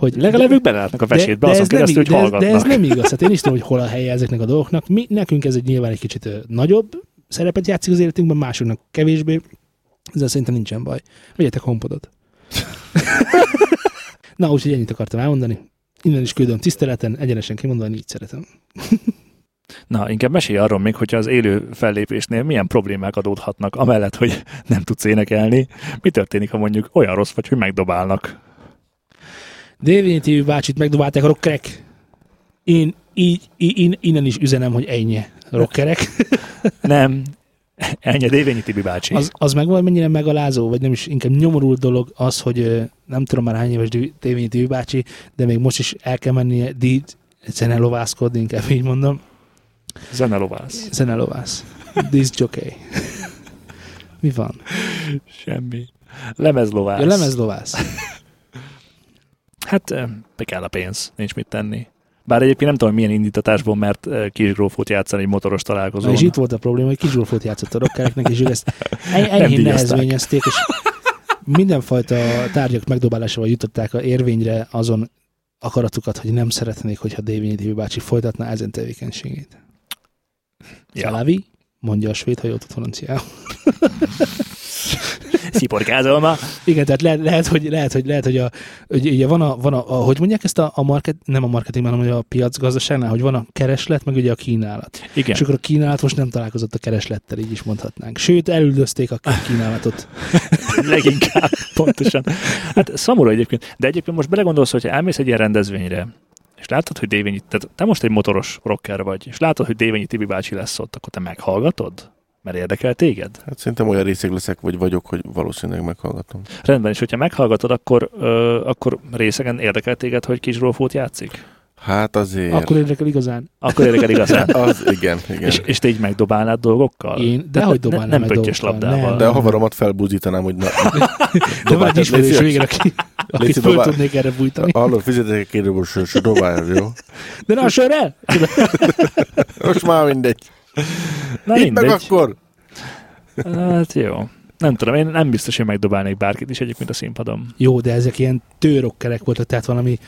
hogy Legalább ők belátnak a vesétbe, azon ez nem keresztül, hogy de, hallgatnak. de ez nem igaz. Hát én is tudom, hogy hol a helye ezeknek a dolgoknak. Mi, nekünk ez egy nyilván egy kicsit nagyobb szerepet játszik az életünkben, másoknak kevésbé. Ezzel szerintem nincsen baj. Vegyetek honpodot. Na, úgyhogy ennyit akartam elmondani. Innen is küldöm tiszteleten, egyenesen kimondani, így szeretem. Na, inkább mesélj arról még, hogyha az élő fellépésnél milyen problémák adódhatnak, amellett, hogy nem tudsz énekelni. Mi történik, ha mondjuk olyan rossz vagy, hogy megdobálnak? TV bácsit megdobálták a rockerek. Én így, így, innen is üzenem, hogy ennyi rockerek. Nem, ennyi Dévényi Tibi bácsi. Az, az meg van mennyire megalázó, vagy nem is inkább nyomorult dolog az, hogy nem tudom már hány éves Dévényi TV bácsi, de még most is el kell mennie di- zenelovászkodni, inkább így mondom. Zenelovász. Zenelovász. This jockey. Mi van? Semmi. Lemezlovász. Ja, lemezlovász. Hát be kell a pénz, nincs mit tenni. Bár egyébként nem tudom, milyen indítatásból, mert kisgrófot játszani egy motoros találkozón. és itt volt a probléma, hogy Kizsulfót játszott a rockereknek, és ők ezt enyhén nehezményezték, és mindenfajta tárgyak megdobálásával jutották a érvényre azon akaratukat, hogy nem szeretnék, hogyha Dévényi TV bácsi folytatná ezen tevékenységét. Ja. Szalavi, mondja a svéd hajót franciául. Sziporkázol ma. Igen, tehát lehet, lehet, hogy, lehet, hogy, lehet, hogy, a, hogy ugye van, a, van a, a, hogy mondják ezt a, a market, nem a marketing, hanem hogy a piacgazdaságnál, hogy van a kereslet, meg ugye a kínálat. Igen. És akkor a kínálat most nem találkozott a kereslettel, így is mondhatnánk. Sőt, elüldözték a kínálatot. Leginkább, pontosan. Hát szomorú egyébként. De egyébként most belegondolsz, hogyha elmész egy ilyen rendezvényre, és látod, hogy Dévényi, tehát te most egy motoros rocker vagy, és látod, hogy Dévényi Tibi bácsi lesz ott, akkor te meghallgatod? Mert érdekel téged? Hát szerintem olyan részeg leszek, vagy vagyok, hogy valószínűleg meghallgatom. Rendben, és hogyha meghallgatod, akkor, ö, akkor részegen érdekel téged, hogy kis Rolfót játszik? Hát azért... Akkor érdekel igazán. Akkor érdekel igazán. Az, igen, igen. és, és te így megdobálnád dolgokkal? Én, de hogy dobálnám nem meg pöttyös labdával. nem. De a havaromat felbúzítanám, hogy na, De van egy ismerős végre, aki, akit föl dobál- tudnék erre bújtani. hallod, fizetek sört, dobálj, jó? De na, a sörrel? Most már mindegy. Na Itt meg mindegy. akkor. Hát jó. Nem tudom, én nem biztos, hogy megdobálnék bárkit is egyébként a színpadon. Jó, de ezek ilyen tőrokkerek voltak, tehát valami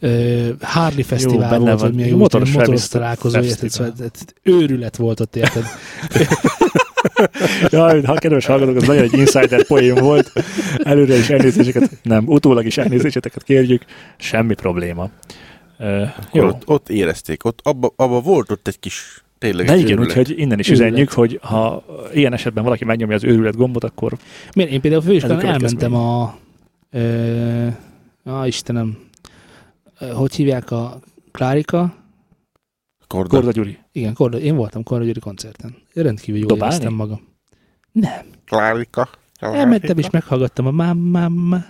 uh, Harley Fesztivál volt, vagy milyen motoros, motoros találkozó, érted? Szóval, őrület volt ott, érted? Jaj, ha kedves hallgatók, az nagyon egy insider poén volt. Előre is elnézéseket, nem, utólag is elnézéseteket kérjük. Semmi probléma. Uh, jó. Ott, ott érezték, ott abba, abba volt ott egy kis tényleg De igen, úgyhogy innen is Őrület. üzenjük, hogy ha ilyen esetben valaki megnyomja az őrület gombot, akkor Miért? Én például főiskolán elmentem a... Ö, á, Istenem. Hogy hívják a Klárika? Korda. Korda Gyuri. Igen, Korda, én voltam Korda Gyuri koncerten. Rendkívül jól Dobálni? éreztem magam. Nem. Klárika. Elmentem és meghallgattam a mám, mám,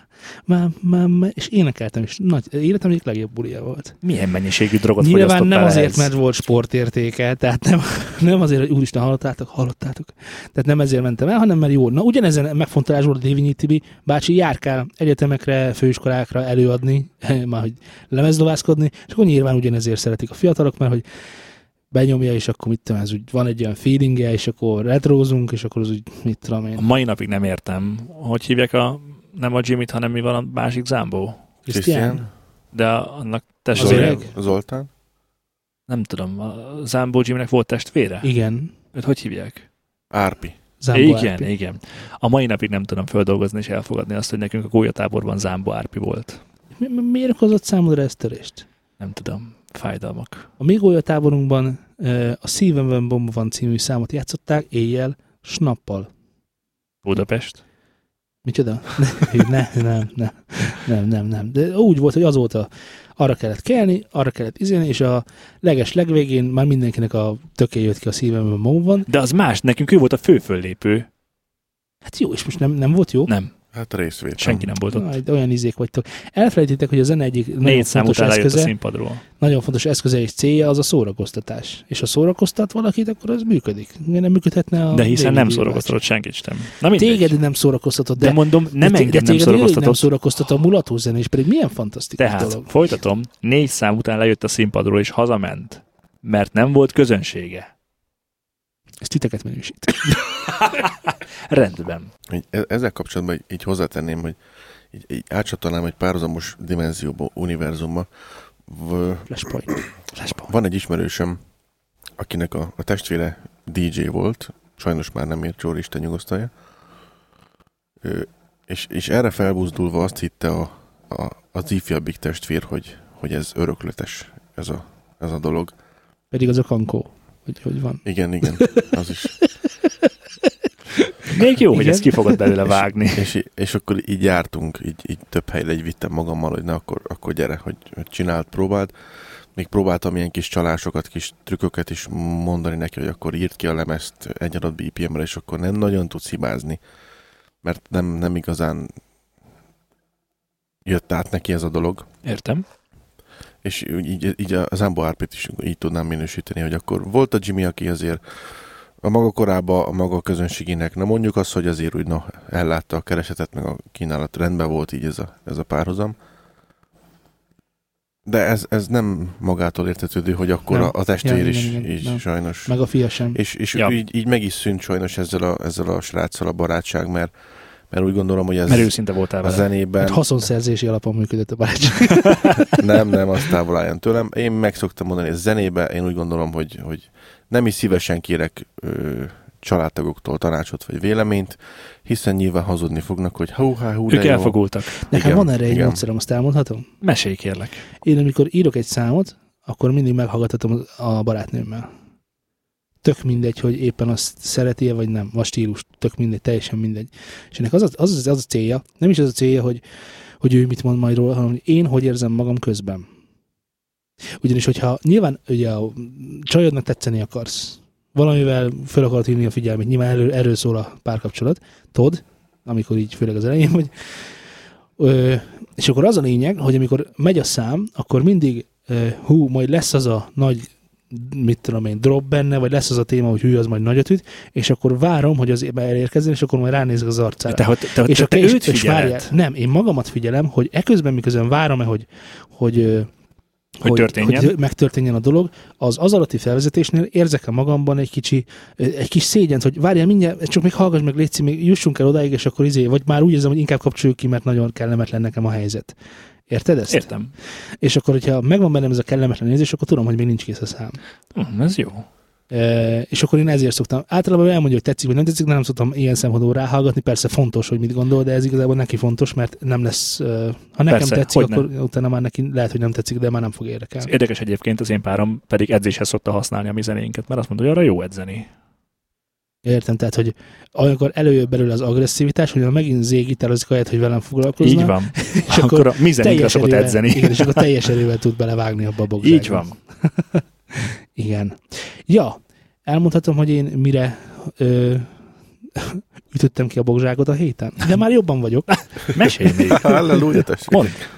mám, és énekeltem, és nagy, életem egyik legjobb bulia volt. Milyen mennyiségű drogot Nyilván nem azért, ehhez? mert volt sportértéke, tehát nem, nem azért, hogy úristen, hallottátok, hallottátok. Tehát nem ezért mentem el, hanem mert jó. Na ugyanezen megfontolás volt a Dévinyi Tibi bácsi járkál egyetemekre, főiskolákra előadni, már hogy lemezdovászkodni, és akkor nyilván ugyanezért szeretik a fiatalok, mert hogy benyomja, és akkor mit tudom, ez úgy van egy olyan feelingje, és akkor retrózunk, és akkor az úgy, mit tudom A én, mai napig nem értem, hogy hívják a nem a Jimmy-t, hanem mi van a másik Zámbó. Krisztián. De annak testvére? Zoltán. nem tudom, a Zámbó Jimmynek volt testvére? Igen. Őt hogy hívják? Árpi. Zámbó igen, Árpi. igen. A mai napig nem tudom földolgozni és elfogadni azt, hogy nekünk a gólyatáborban Zámbó Árpi volt. Mi, mi, miért okozott számodra ezt törést? Nem tudom, fájdalmak. A mi gólyatáborunkban a Szívemben bomba van című számot játszották éjjel, snappal. Budapest. Micsoda? ne, nem, nem, nem, nem, nem. De úgy volt, hogy azóta arra kellett kelni, arra kellett izélni, és a leges legvégén már mindenkinek a töké jött ki a szívemben bomba van. De az más, nekünk ő volt a fő föllépő. Hát jó, és most nem, nem volt jó? Nem, Hát részvétel. senki nem volt ott. De olyan izék vagytok. Elfelejtitek, hogy a zene egyik nagyon Négy szám fontos után lejött a eszköze, színpadról. nagyon fontos eszköze és célja az a szórakoztatás. És ha szórakoztat valakit, akkor az működik. Miért nem működhetne a De hiszen nem szórakoztatott senkit sem. Na mindegy. Téged nem szórakoztatott, de, de, mondom, nem de, engem de nem végig nem szórakoztatott. szórakoztat a mulató zene, és pedig milyen fantasztikus Tehát dolog. folytatom, négy szám után lejött a színpadról és hazament, mert nem volt közönsége. Ez titeket minősít. Rendben. E- ezzel kapcsolatban így, így hozzátenném, hogy így, így átcsatolnám egy párhuzamos dimenzióba, univerzumba. V- Flashpoint. Flashpoint. Van egy ismerősöm, akinek a, a testvére DJ volt, sajnos már nem ért Csóri Isten nyugosztalja, Ő, és, és erre felbuzdulva azt hitte a, a, az ifjabbik testvér, hogy, hogy ez örökletes, ez a, ez a dolog. Pedig az a kankó. Hogy, hogy van. Igen, igen, az is. Még jó, hogy Igen. ezt ki fogod belőle vágni. És, és akkor így jártunk, így, így több helyre így vittem magammal, hogy na akkor, akkor gyere, hogy, hogy csinált, próbált. Még próbáltam ilyen kis csalásokat, kis trükköket is mondani neki, hogy akkor írt ki a lemezt egy adott BPM-re, és akkor nem nagyon tudsz hibázni. Mert nem, nem igazán jött át neki ez a dolog. Értem. És így, így a Zambo Árpét is így tudnám minősíteni, hogy akkor volt a Jimmy, aki azért a maga korában a maga közönségének, na mondjuk azt, hogy azért úgy na, ellátta a keresetet, meg a kínálat rendben volt így ez a, ez a párhuzam. De ez, ez nem magától értetődő, hogy akkor Nem. a, a testvér Ja, is, igen, igen, is nem. sajnos. Meg a fia sem. És, és Ja. így, így meg is szűnt sajnos ezzel a, ezzel a sráccal a barátság, mert, mert úgy gondolom, hogy ez Mert őszinte voltál a vele. zenében... Hát haszonszerzési alapon működött a barátság. Nem, nem, azt távol álljon tőlem. Én meg szoktam mondani, hogy zenébe én úgy gondolom, hogy, hogy nem is szívesen kérek ö, családtagoktól tanácsot vagy véleményt, hiszen nyilván hazudni fognak, hogy hú, há, hú, Ők elfogultak. Nekem van erre egy igen. módszerem, azt elmondhatom? Mesélj kérlek. Én amikor írok egy számot, akkor mindig meghallgatom a barátnőmmel. Tök mindegy, hogy éppen azt szereti-e, vagy nem. A stílus, tök mindegy, teljesen mindegy. És ennek az az, az, az a célja, nem is az a célja, hogy, hogy ő mit mond majd róla, hanem hogy én hogy érzem magam közben. Ugyanis, hogyha nyilván ugye a csajodnak tetszeni akarsz, valamivel fel akarod hívni a figyelmét, nyilván erről, erről szól a párkapcsolat, Todd, amikor így főleg az elején, hogy ö, és akkor az a lényeg, hogy amikor megy a szám, akkor mindig ö, hú, majd lesz az a nagy mit tudom én, drop benne, vagy lesz az a téma, hogy hű, az majd nagyot üt, és akkor várom, hogy az elérkezzen, és akkor majd ránézek az arcára. Te, hogy, te, és te, akkor te őt és várjál, nem, én magamat figyelem, hogy eközben, miközben várom-e, hogy, hogy, ö, Hogy történjen. hogy megtörténjen a dolog, az az alatti felvezetésnél érzek-e magamban egy kicsi, egy kis szégyent, hogy várjál mindjárt, csak még hallgass meg, Léci, még jussunk el odáig, és akkor izé, vagy már úgy érzem, hogy inkább kapcsoljuk ki, mert nagyon kellemetlen nekem a helyzet. Érted ezt? Értem. És akkor, hogyha megvan bennem ez a kellemetlen érzés, akkor tudom, hogy még nincs kész a szám. Hm, ez jó. E, és akkor én ezért szoktam. Általában elmondja, hogy tetszik, vagy nem tetszik, de nem szoktam ilyen szempontból ráhallgatni. Persze fontos, hogy mit gondol, de ez igazából neki fontos, mert nem lesz, ha nekem Persze, tetszik, akkor utána már neki lehet, hogy nem tetszik, de már nem fog érdekelni. Érdekes egyébként, az én párom pedig edzéshez szokta használni a mi zenénket, mert azt mondja, hogy arra jó edzeni. Értem, tehát, hogy amikor előjön belőle az agresszivitás, hogy megint zégítározik ahelyett, hogy velem foglalkozna. Így van. És akkor, akkor a mi zenénkre teljes szokott edzeni. Igen, és akkor teljes erővel tud belevágni abba a bogzsákba. Így van. Igen. Ja, elmondhatom, hogy én mire ö, ütöttem ki a bogzsákot a héten. De már jobban vagyok, Mesélj még. Halleluja,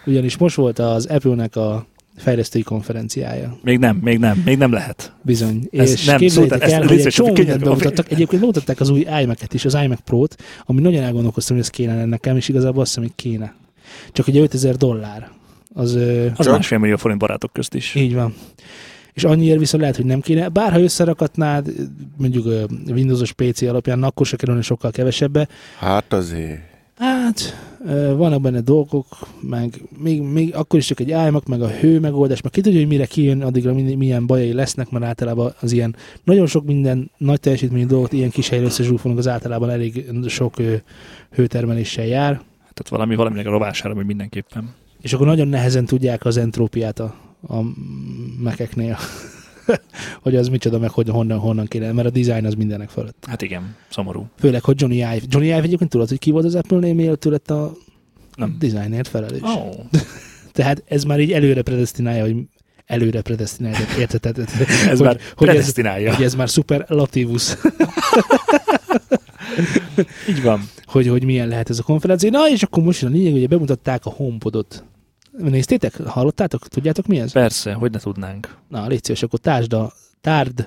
ugyanis most volt az Apple-nek a fejlesztői konferenciája. Még nem, még nem, még nem lehet. Bizony. Ez és nem, képzeljétek Zoltán, ezt el, hogy egy csomó mindent bemutattak. Egyébként bemutatták az új iMac-et is, az iMac Pro-t, ami nagyon elgondolkoztam, hogy ez kéne lenne nekem, és igazából azt hiszem, hogy kéne. Csak ugye 5000 dollár. Az, Az Csak? másfél millió forint barátok közt is. Így van. És annyiért viszont lehet, hogy nem kéne. Bár ha összerakatnád, mondjuk Windowsos PC alapján, akkor se kerülne sokkal kevesebbe. Hát azért. Hát, vannak benne dolgok, meg még, még akkor is csak egy iMac, meg a hő megoldás, meg ki tudja, hogy mire kijön, addigra mi- milyen bajai lesznek, mert általában az ilyen nagyon sok minden nagy teljesítményű dolgot ilyen kis helyre összezsúfolunk, az általában elég sok hőtermeléssel jár. Tehát valami, valaminek a rovására, hogy mindenképpen. És akkor nagyon nehezen tudják az entrópiát a, a mekeknél, hogy az micsoda, meg hogy honnan, honnan kéne, mert a design az mindenek fölött. Hát igen, szomorú. Főleg, hogy Johnny Ive. Johnny Ive egyébként tudod, hogy ki volt az Apple-nél, mielőtt lett a Nem. designért felelős. Oh, Tehát ez már így előre predestinálja, hogy előre predestinálja, érted? Tehát, ez hogy, már hogy, ez, predestinálja. hogy ez már superlativus, Így van. hogy, hogy milyen lehet ez a konferencia. Na, és akkor most jön a lényeg, hogy bemutatták a HomePodot. Néztétek? Hallottátok? Tudjátok mi ez? Persze, hogy ne tudnánk. Na, légy szíves, akkor tárd a, tárd,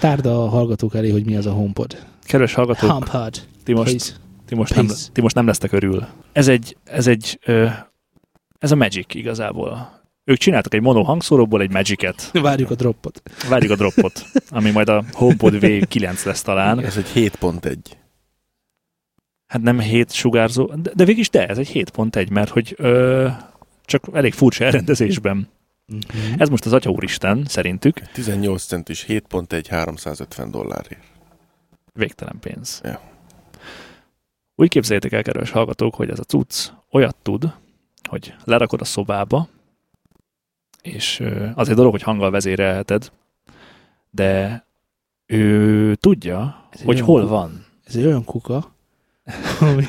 tárd a hallgatók elé, hogy mi az a HomePod. Kedves hallgatók, HomePod. ti most, Please. ti most, nem, please. ti most nem lesztek örül. Ez egy, ez egy, ez a Magic igazából. Ők csináltak egy mono hangszóróból egy Magicet. Várjuk a droppot. Várjuk a droppot, ami majd a HomePod V9 lesz talán. Ez egy 7.1. Hát nem 7 sugárzó, de, de végig is de, ez egy 7.1, mert hogy ö, csak elég furcsa elrendezésben. Mhm. Ez most az Atya Úristen, szerintük 18 centis 7.1 350 dollárért. végtelen pénz. Ja. Úgy képzeljétek el, kedves hallgatók, hogy ez a cucc olyat tud, hogy lerakod a szobába, és az egy dolog, hogy hanggal vezérelheted, de ő tudja, Ez hogy hol ku- van, Ez egy olyan kuka, ami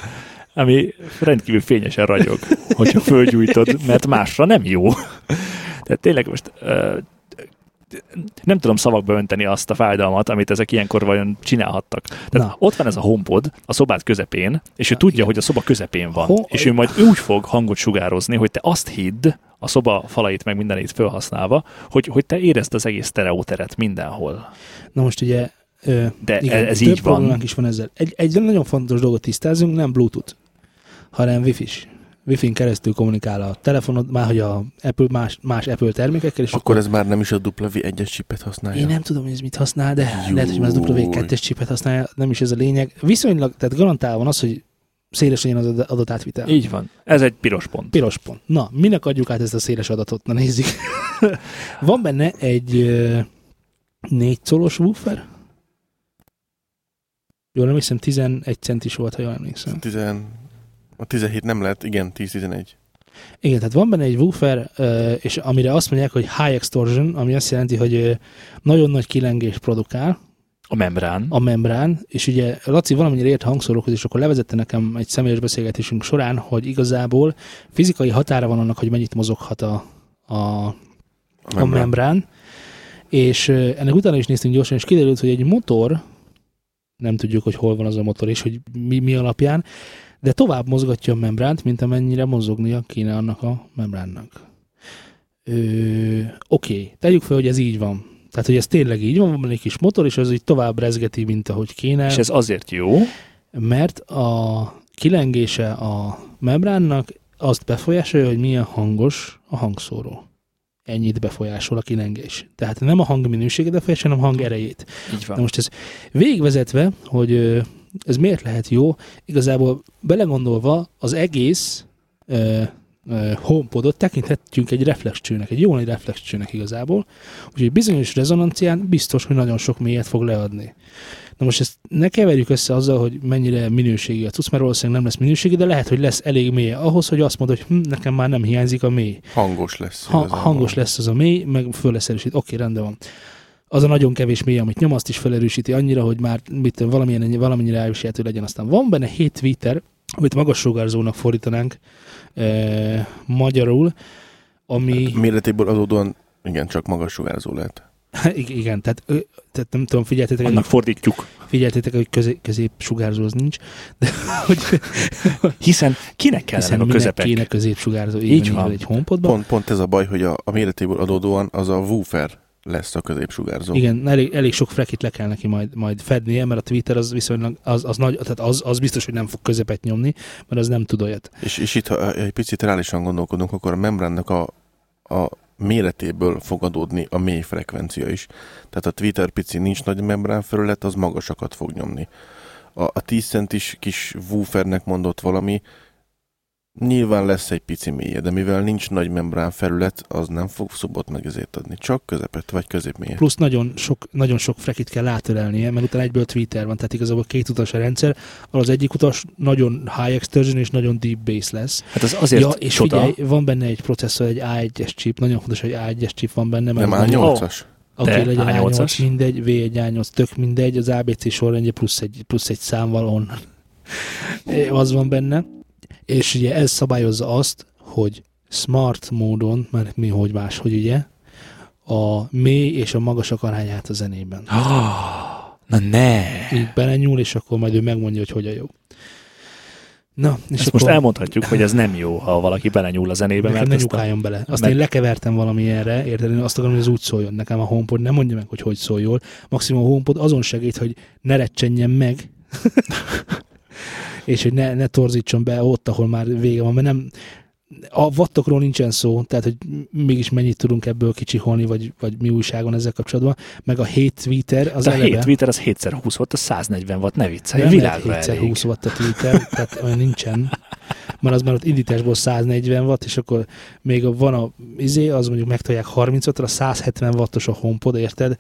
ami rendkívül fényesen ragyog, hogyha fölgyújtod, mert másra nem jó. Tehát tényleg most nem tudom szavakba önteni azt a fájdalmat, amit ezek ilyenkor vajon csinálhattak. Tehát Na. ott van ez a HomePod a szobád közepén, és ő Na, tudja, igen. hogy a szoba közepén van, Ho- és ő majd úgy fog hangot sugározni, hogy te azt hidd, a szoba falait meg mindenét felhasználva, hogy, hogy te érezd az egész stereóteret mindenhol. Na most ugye, De igen, ez több így van. is van ezzel. Egy, egy nagyon fontos dolgot tisztázunk, nem Bluetooth, hanem Wi-Fi-s. Wi-Fi-n keresztül kommunikál a telefonod, már hogy a Apple, más, más Apple termékekkel, és Akkor ez már nem is a W1-es chipet használja? Én nem tudom, hogy ez mit használ, de Júj. lehet, hogy már az W2-es chipet használja, nem is ez a lényeg. Viszonylag, tehát garantálva van az, hogy széles legyen az ad- adatátvitel. Így van. Ez egy piros pont. Piros pont. Na, minek adjuk át ezt a széles adatot? Na nézzük. van benne egy négy colos woofer. Jól emlékszem, 11 centis volt, ha jól emlékszem. 10, a 17 nem lehet, igen, 10-11. Igen, tehát van benne egy woofer, és amire azt mondják, hogy high extortion, ami azt jelenti, hogy nagyon nagy kilengés produkál, A membrán. a membrán, és ugye Laci valamennyire ért hangszórókhoz, és akkor levezette nekem egy személyes beszélgetésünk során, hogy igazából fizikai határa van annak, hogy mennyit mozoghat a, a, a membrán, És ö, ennek utána is néztünk gyorsan, és kiderült, hogy egy motor, nem tudjuk, hogy hol van az a motor, és hogy mi, mi alapján, de tovább mozgatja a membránt, mint amennyire mozognia kéne annak a membránnak. Oké, tegyük fel, hogy ez így van. Tehát, hogy ez tényleg így van, van egy kis motor, és az így tovább rezgeti, mint ahogy kéne, És ez azért jó, mert a kilengése a membránnak azt befolyásolja, hogy milyen hangos a hangszóró. Ennyit befolyásol a kilengés. Tehát nem a hang minőséget befolyásolja, hanem a hang erejét. így Na van. most ez végvezetve, hogy ez miért lehet jó, igazából belegondolva az egész ö, ö, HomePodot tekinthetjünk egy reflexcsőnek, egy jó nagy reflexcsőnek igazából, úgyhogy bizonyos rezonancián biztos, hogy nagyon sok mélyet fog leadni. Na most ezt ne keverjük össze azzal, hogy mennyire minőségi a cucc, mert valószínűleg nem lesz minőségi, de lehet, hogy lesz elég mély ahhoz, hogy azt mondod, hogy hm, nekem már nem hiányzik a mély Hangos lesz. ha, hangos lesz az a mély, meg föl lesz erősít. Oké, rendben van. Az a nagyon kevés mély, amit nyom, azt is felerősíti annyira, hogy már mit, valamilyen, valamennyire elviselhető legyen. Aztán van benne 7 Twitter, amit magas sugárzónak fordítanánk e, magyarul, ami... Méretéből adódóan igen, csak magas sugárzó lehet. ig- igen, tehát, tehát nem tudom, figyeltétek, Annak hogy, fordítjuk. figyeltétek hogy közé, közép sugárzó az nincs, de hogy Hiszen kinek kellene hiszen a közepek? kéne középsugárzó, így, Így van egy honpodban. Pont, pont ez a baj, hogy a, a méretéből adódóan az a woofer lesz a középsugárzó. Igen, elég, elég sok frekit le kell neki majd, majd fednie, mert a Twitter az viszonylag, az, az, nagy, tehát az, az biztos, hogy nem fog közepet nyomni, mert az nem tud olyat. És, és itt, ha egy picit reálisan gondolkodunk, akkor a membránnak a, a méretéből fog adódni a mély frekvencia is. Tehát a Twitter pici nincs nagy membrán felület, az magasakat fog nyomni. A, a 10 centis kis woofernek mondott valami, nyilván lesz egy pici mélye, de mivel nincs nagy membrán felület, az nem fog szubot meg ezért adni. Csak közepet vagy középmélyet. Plusz nagyon sok, nagyon sok frekit kell átölelnie, mert utána egyből Twitter van, tehát igazából két utas a rendszer, ahol az egyik utas nagyon high extortion és nagyon deep bass lesz. Hát az azért ja, és csoda. figyelj, van benne egy processzor, egy A1-es chip, nagyon fontos, hogy A1-es chip van benne. mert Nem az áll nagyon- 8-as. Oké, De, legyen A8, A8-as. mindegy, V1, A8, tök mindegy, az ABC sorrendje plusz egy, plusz egy számval onnan. az van benne. És ugye ez szabályozza azt, hogy smart módon, mert mi hogy más, hogy ugye, a mély és a magasak arányát a zenében. Ah, Na ne! Így belenyúl, és akkor majd ő megmondja, hogy hogyan jó. Na, és Ezt akkor most elmondhatjuk, hogy ez nem jó, ha valaki belenyúl a zenébe, nekem mert ne ezt a... bele. Azt meg- én lekevertem valamilyenre, érted? Én azt akarom, hogy ez úgy szóljon. Nekem a HomePod nem mondja meg, hogy hogy szóljon. Maximum a HomePod azon segít, hogy ne recsenjen meg, és hogy ne, ne torzítson be ott, ahol már vége van, mert nem, a wattokról nincsen szó, tehát hogy mégis mennyit tudunk ebből kicsiholni, vagy, vagy mi újságon ezzel kapcsolatban, meg a 7 Twitter az Az a eleve... 7 Twitter az 7x20 volt, a 140 watt, ne viccelj, nem világra 7 elég. 20 watt a Twitter, tehát olyan nincsen. Mert az már ott indításból 140 watt, és akkor még a- van a izé, az mondjuk megtolják 35 ra 170 wattos a HomePod, érted?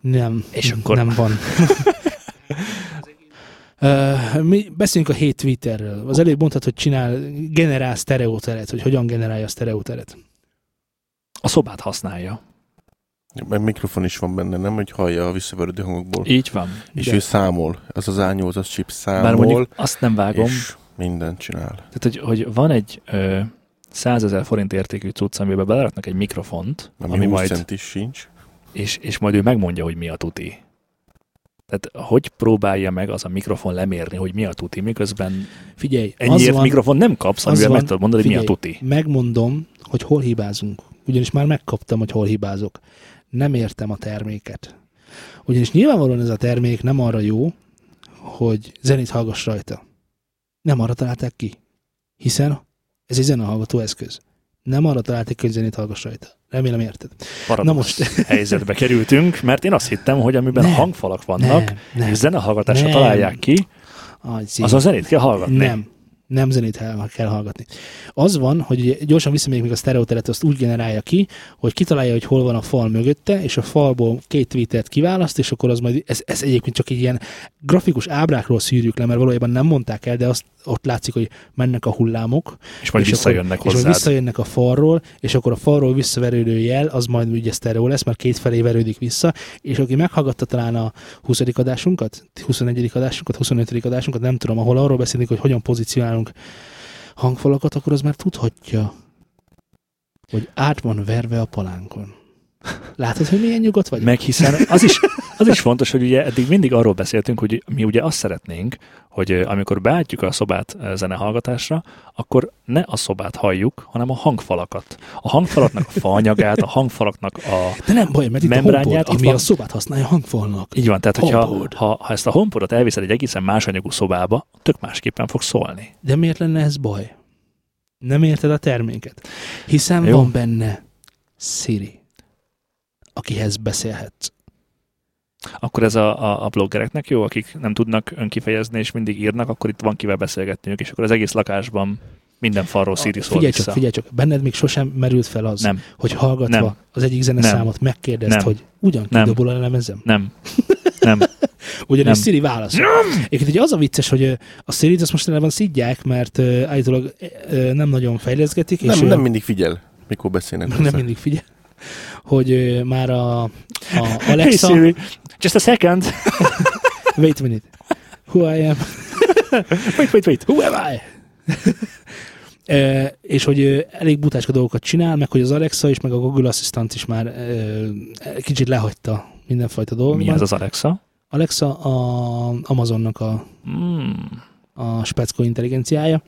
Nem, És akkor- nem van. Uh, mi beszéljünk a 7 Twitterről. Az előbb mondtad, hogy csinál, generál sztereóteret, hogy hogyan generálja a sztereóteret. A szobát használja. Meg mikrofon is van benne, nem? Hogy hallja a visszaverődő hangokból. Így van. És De- ő számol. Ez az A8-as chip Bár számol, mondjuk azt nem vágom, és mindent csinál. tehát hogy, hogy van egy ö, 100 ezer forint értékű cucc, amiben beleraknak egy mikrofont, Ami, ami, ami 20 majd, centis sincs. és, és majd ő megmondja, hogy mi a tuti. Tehát hogy próbálja meg az a mikrofon lemérni, hogy mi a tuti, miközben Figyelj, ennyiért van, mikrofon nem kapsz, amivel van, meg tudod mondani, hogy mi a figyelj, tuti. megmondom, hogy hol hibázunk. Ugyanis már megkaptam, hogy hol hibázok. Nem értem a terméket. Ugyanis nyilvánvalóan ez a termék nem arra jó, hogy zenét hallgass rajta. Nem arra találták ki. Hiszen ez egy zenehallgató eszköz. Nem arra találták ki, hogy zenét hallgass rajta. Remélem érted. Paradox Na most- helyzetbe kerültünk, mert én azt hittem, hogy amiben Nem. hangfalak vannak, nem, nem. és zenehallgatásra Nem. találják ki, az a zenét kell hallgatni. Nem. Nem zenét kell, hallgatni. Az van, hogy gyorsan visszamegyek még a sztereoteret, azt úgy generálja ki, hogy kitalálja, hogy hol van a fal mögötte, és a falból két tweetet kiválaszt, és akkor az majd, ez, ez egyébként csak egy ilyen grafikus ábrákról szűrjük le, mert valójában nem mondták el, de azt ott látszik, hogy mennek a hullámok, És majd és visszajönnek akkor, és hozzád. majd visszajönnek a falról, és akkor a falról visszaverődő jel, az majd ugye sztereó lesz, mert két felé verődik vissza, és aki meghallgatta talán a 20. adásunkat, 21. adásunkat, 25. adásunkat, nem tudom, ahol arról beszélünk, hogy hogyan pozícionálunk hangfalakat, akkor az már tudhatja, hogy át van verve a palánkon. Látod, hogy milyen nyugodt vagy? Meg hiszen az is, az is fontos, hogy ugye eddig mindig arról beszéltünk, hogy mi ugye azt szeretnénk, hogy amikor beállítjuk a szobát zenehallgatásra, akkor ne a szobát halljuk, hanem a hangfalakat. A hangfalaknak a faanyagát, a hangfalaknak a... De nem baj, mert itt a Membránját HomePod, itt ami van. a szobát használja hangfalnak. Így van, tehát hogyha ha, ha ezt a HomePodot elviszed egy egészen más anyagú szobába, tök másképpen fog szólni. De miért lenne ez baj? Nem érted a terméket? Hiszen Jó. van benne Siri, akihez beszélhetsz. Akkor ez a, a, a bloggereknek jó, akik nem tudnak önkifejezni és mindig írnak, akkor itt van kivel beszélgetniük, és akkor az egész lakásban minden falról Siri szól Figyelj vissza. csak, figyelj csak, benned még sosem merült fel az, Nem, hogy hallgatva Nem. az egyik zeneszámot megkérdezd, Nem. hogy ugyan Nem. kidobol a lemezem? nem, nem. Ugyanis Nem. Siri válaszol. Egyébként ugye az a vicces, hogy a Siri-t azt mostanában szidják, mert állítólag nem nagyon fejleszgetik, és Nem, ö, nem mindig figyel, mikor beszélnek. nem hozzá. mindig figyel, hogy már a, a Hey Alexa... Siri, just a second. Wait a minute. Who I am? Wait, wait, wait. Who am I? E, és hogy elég butácska dolgokat csinál, meg hogy az Alexa is, meg a Google Assistant is már ö, kicsit lehagyta mindenfajta dolgokat. Mi ez az Alexa? Alexa a Amazonnak a, Mm. a speckó intelligenciája,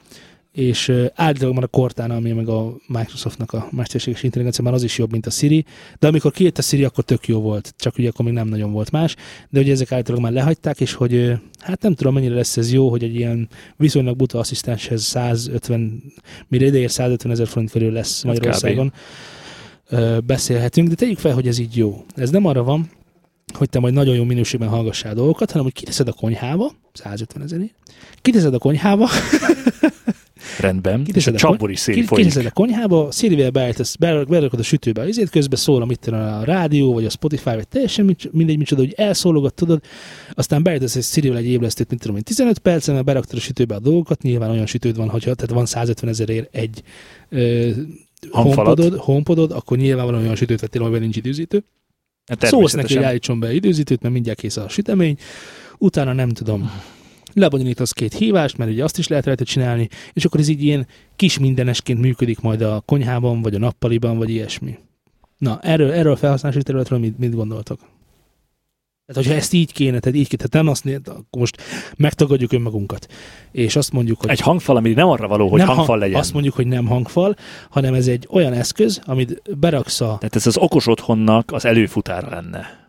és állítólag már a Cortana, ami meg a Microsoftnak a mesterséges intelligencia, már az is jobb, mint a Siri, de amikor kijött a Siri, akkor tök jó volt, csak ugye akkor még nem nagyon volt más, de ugye ezek állítólag már lehagyták, és hogy hát nem tudom, mennyire lesz ez jó, hogy egy ilyen viszonylag buta asszisztenshez 150, mire ideér 150 ezer forint körül lesz Hát Magyarországon, ö, beszélhetünk, de tegyük fel, hogy ez így jó. Ez nem arra van, hogy te majd nagyon jó minőségben hallgassál dolgokat, hanem hogy kiteszed a konyhába, 150 ezerért, kiteszed a konyhába, Rendben. És a csapból is Ki- folyik. A konyhába, Szilvivel beállítasz, be- berakod a sütőbe, azért közben szól, amit a rádió, vagy a Spotify, vagy teljesen mindegy, micsoda, hogy elszólogat, tudod, aztán beállítasz egy Szirivel egy ébresztőt, mint tudom én, 15 percen, mert beraktad a sütőbe a dolgokat, nyilván olyan sütőd van, hogyha tehát van 150 ezerért egy ö, homepodod, homepodod, akkor nyilván olyan sütőt vettél, amiben nincs időzítő. Hát Szólsz neki, hogy állítson be időzítőt, mert mindjárt kész a sütemény, utána nem tudom, lebonyolítasz két hívást, mert ugye azt is lehet rajta csinálni, és akkor ez így ilyen kis mindenesként működik majd a konyhában, vagy a nappaliban, vagy ilyesmi. Na, erről, erről a felhasználási területről mit, mit gondoltok? Tehát, hogyha ezt így kéne, tehát így kéne, tehát nem azt, né- akkor most megtagadjuk önmagunkat, és azt mondjuk, hogy Egy hangfal, ami nem arra való, hogy nem hangfal hang- legyen. Azt mondjuk, hogy nem hangfal, hanem ez egy olyan eszköz, amit beraksz a Tehát ez az okos otthonnak az előfutára lenne.